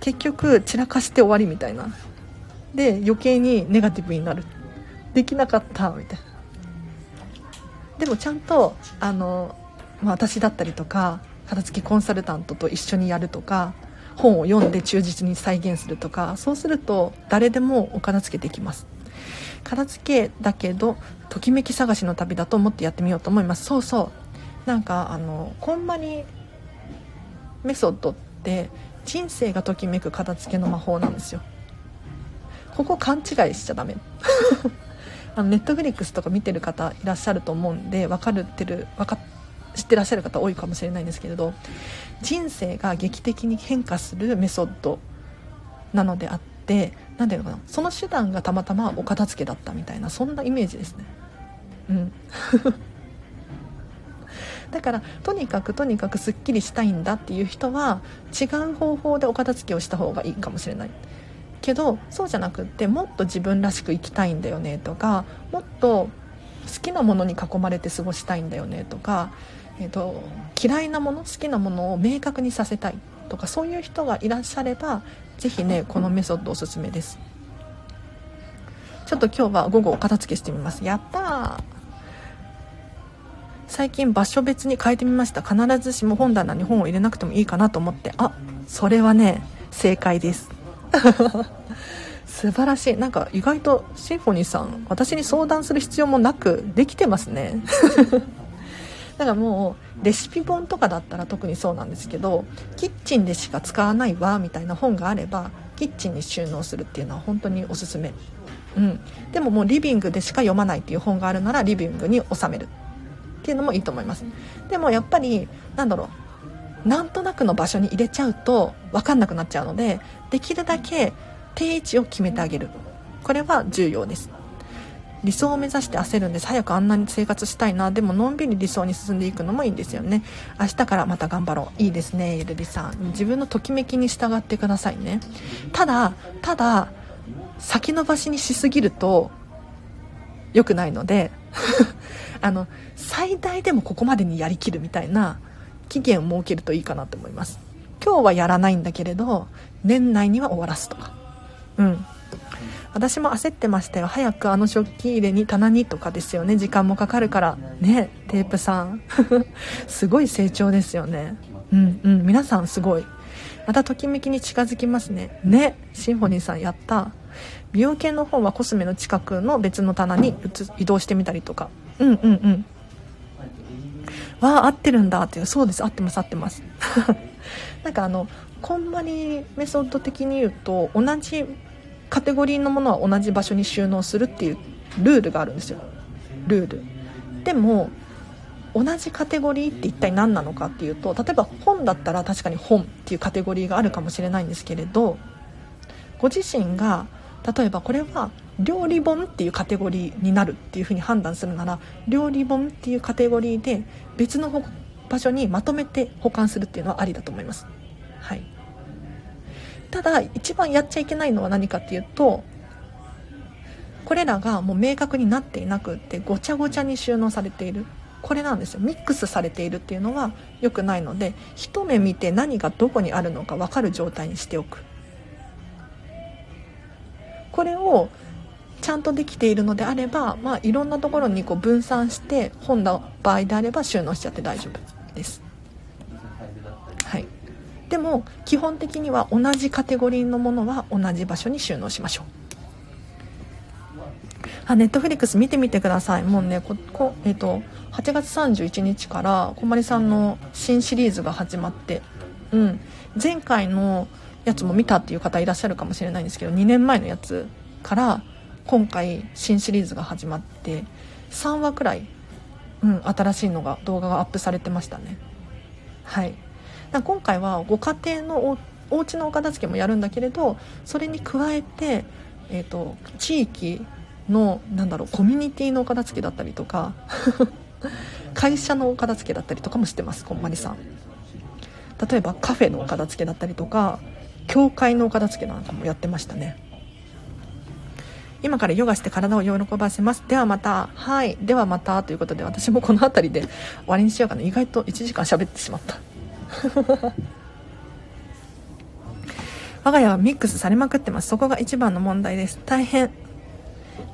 Speaker 1: 結局散らかして終わりみたいな。で余計にネガティブになる。できなかったみたいな。でもちゃんとあの、まあ、私だったりとか片付けコンサルタントと一緒にやるとか本を読んで忠実に再現するとかそうすると誰でもお片付けできます。片付けだけどときめき探しの旅だと思ってやってみようと思います。そうそう。なんかあのこんまりメソッドって人生がときめく片付けの魔法なんですよ。ここ勘違いしちゃダメ。あのネットフリックスとか見てる方いらっしゃると思うんで分かるってる分か知ってらっしゃる方多いかもしれないんですけれど人生が劇的に変化するメソッドなのであって何ていうのかなその手段がたまたまお片付けだったみたいなそんなイメージですね。うん。[LAUGHS] だからとにかくとにかくすっきりしたいんだっていう人は違う方法でお片付けをした方がいいかもしれない。けどそうじゃなくってもっと自分らしく生きたいんだよねとかもっと好きなものに囲まれて過ごしたいんだよねとか、えーと、嫌いなもの好きなものを明確にさせたいとかそういう人がいらっしゃれば是非ねこのメソッドおすすめです。ちょっと今日は午後お片付けしてみます。やったー。最近場所別に変えてみました。必ずしも本棚に本を入れなくてもいいかなと思って。あそれはね正解です。[LAUGHS] 素晴らしい。なんか意外とシンフォニーさん私に相談する必要もなくできてますね。[LAUGHS] だからもうレシピ本とかだったら特にそうなんですけどキッチンでしか使わないわみたいな本があればキッチンに収納するっていうのは本当におすすめ。うん、でももうリビングでしか読まないっていう本があるならリビングに収める。っていうのもいいと思います。でもやっぱりなんだろうなんとなくの場所に入れちゃうと分かんなくなっちゃうのでできるだけ定位置を決めてあげる。これは重要です。理想を目指して焦るんです早くあんなに生活したいな。でものんびり理想に進んでいくのもいいんですよね。明日からまた頑張ろう。いいですねゆるりさん。自分のときめきに従ってくださいね。ただただ先延ばしにしすぎると良くないので [LAUGHS] あの最大でもここまでにやりきるみたいな期限を設けるといいかなと思います。今日はやらないんだけれど年内には終わらすとか。うん。私も焦ってましたよ。早くあの食器入れに棚にとかですよね。時間もかかるから。ねテープさん。[LAUGHS] すごい成長ですよね。うんうん。皆さんすごい。またときめきに近づきますね。ねシンフォニーさんやった。美容系の本はコスメの近くの別の棚に移動してみたりとか。うんうんうん。わあ合ってるんだっていう。そうです。合ってます合ってます。[LAUGHS] なんかあのこんまりメソッド的に言うと同じカテゴリーのものは同じ場所に収納するっていうルールがあるんですよ。ルール。でも同じカテゴリーって一体何なのかっていうと例えば本だったら確かに本っていうカテゴリーがあるかもしれないんですけれどご自身が例えばこれは料理本っていうカテゴリーになるっていうふうに判断するなら料理本っていうカテゴリーで別の場所にまとめて保管するっていうのはありだと思います、はい、ただ一番やっちゃいけないのは何かっていうとこれらがもう明確になっていなくってごちゃごちゃに収納されている。これなんですよ。ミックスされているっていうのは良くないので一目見て何がどこにあるのか分かる状態にしておく。これをちゃんとできているのであれば、まあ、いろんなところにこう分散して本の場合であれば収納しちゃって大丈夫。です、はい、でも基本的には同じカテゴリーのものは同じ場所に収納しましょう。あネットフリックス見てみてください。もうねここ、えーと、8月31日からこまりさんの新シリーズが始まって、うん、前回のやつも見たっていう方いらっしゃるかもしれないんですけど2年前のやつから今回新シリーズが始まって3話くらい、うん、新しいのが動画がアップされてましたね。はい。今回はご家庭のおお家のお片付けもやるんだけれどそれに加えて、えーと、地域のなんだろうコミュニティのお片付けだったりとか [LAUGHS] 会社のお片付けだったりとかもしてますこんまりさん。例えばカフェのお片付けだったりとか教会のお片付けなんかもやってましたね。今からヨガして体を喜ばせます。ではまた。はい。ではまた。ということで私もこの辺りで終わりにしようかな。意外と1時間喋ってしまった。[LAUGHS] 我が家はミックスされまくってます。そこが一番の問題です。大変。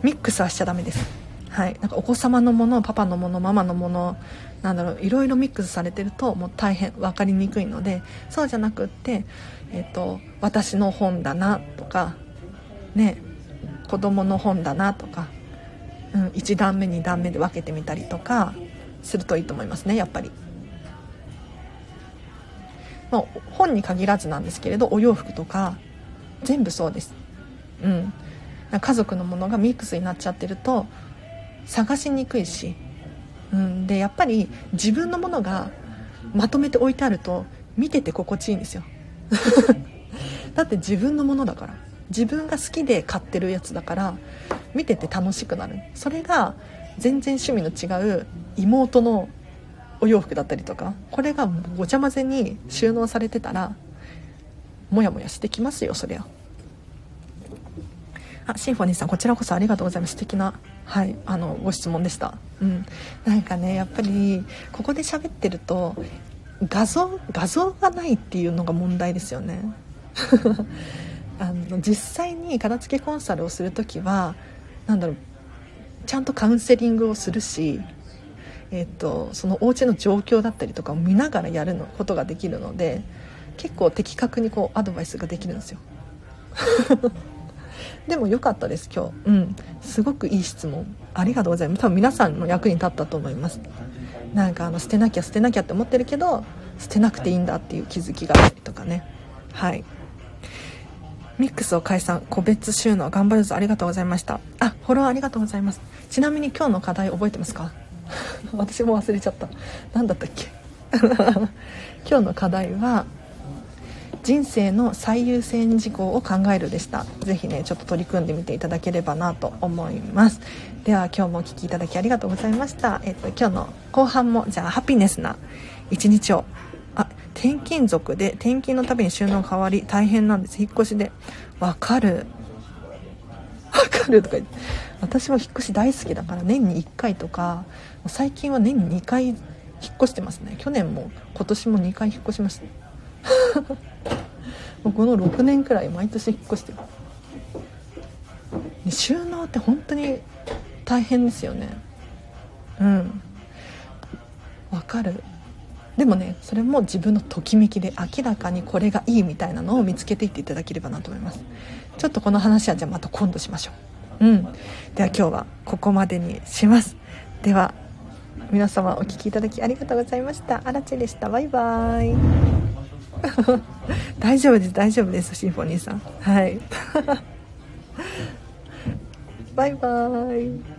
Speaker 1: ミックスはしちゃダメです。はい。なんかお子様のものパパのものママのものなんだろういろいろミックスされてるともう大変。分かりにくいのでそうじゃなくってえっ、と私の本だなとかね子供の本だなとか、うん、1段目2段目で分けてみたりとかするといいと思いますねやっぱり。まあ、本に限らずなんですけれどお洋服とか全部そうです。うん、家族のものがミックスになっちゃってると探しにくいし、うん、でやっぱり自分のものがまとめて置いてあると見てて心地いいんですよ。[LAUGHS] だって自分のものだから。自分が好きで買ってるやつだから見てて楽しくなる。それが全然趣味の違う妹のお洋服だったりとかこれがごちゃ混ぜに収納されてたらモヤモヤしてきますよそりゃ。あシンフォニーさんこちらこそありがとうございます。素敵なはいあのご質問でした。うん。なんかねやっぱりここで喋ってると画像画像がないっていうのが問題ですよね。あの実際に片付けコンサルをする時は何だろうちゃんとカウンセリングをするしえーと、そのお家の状況だったりとかを見ながらやるのことができるので結構的確にこうアドバイスができるんですよ。[LAUGHS] でも良かったです今日。うん。すごくいい質問。ありがとうございます。多分皆さんの役に立ったと思います。なんかあの捨てなきゃ捨てなきゃって思ってるけど捨てなくていいんだっていう気づきがあったりとかね。はい。ミックスを解散個別収納頑張るぞありがとうございました。あフォローありがとうございます。ちなみに今日の課題覚えてますか？[LAUGHS] 私も忘れちゃった。何だったっけ？[LAUGHS] 今日の課題は人生の最優先事項を考えるでした。是非ねちょっと取り組んでみていただければなと思います。では今日もお聴きいただきありがとうございました。えっと今日の後半もじゃあハピネスな一日を転勤族で転勤のたびに収納変わり大変なんです。引っ越しで。わかる。わかるとか言って。私も引っ越し大好きだから年に1回とか最近は年に2回引っ越してますね。去年も今年も2回引っ越しました。[LAUGHS] もうこの6年くらい毎年引っ越してる。収納って本当に大変ですよね。うん。わかる。でもねそれも自分のときめきで明らかにこれがいいみたいなのを見つけていっていただければなと思います。ちょっとこの話はじゃあまた今度しましょう。うん。では今日はここまでにします。では皆様お聴きいただきありがとうございました。あらちでした。バイバーイ。[LAUGHS] 大丈夫です。大丈夫です。シンフォニーさん。はい。[LAUGHS] バイバーイ。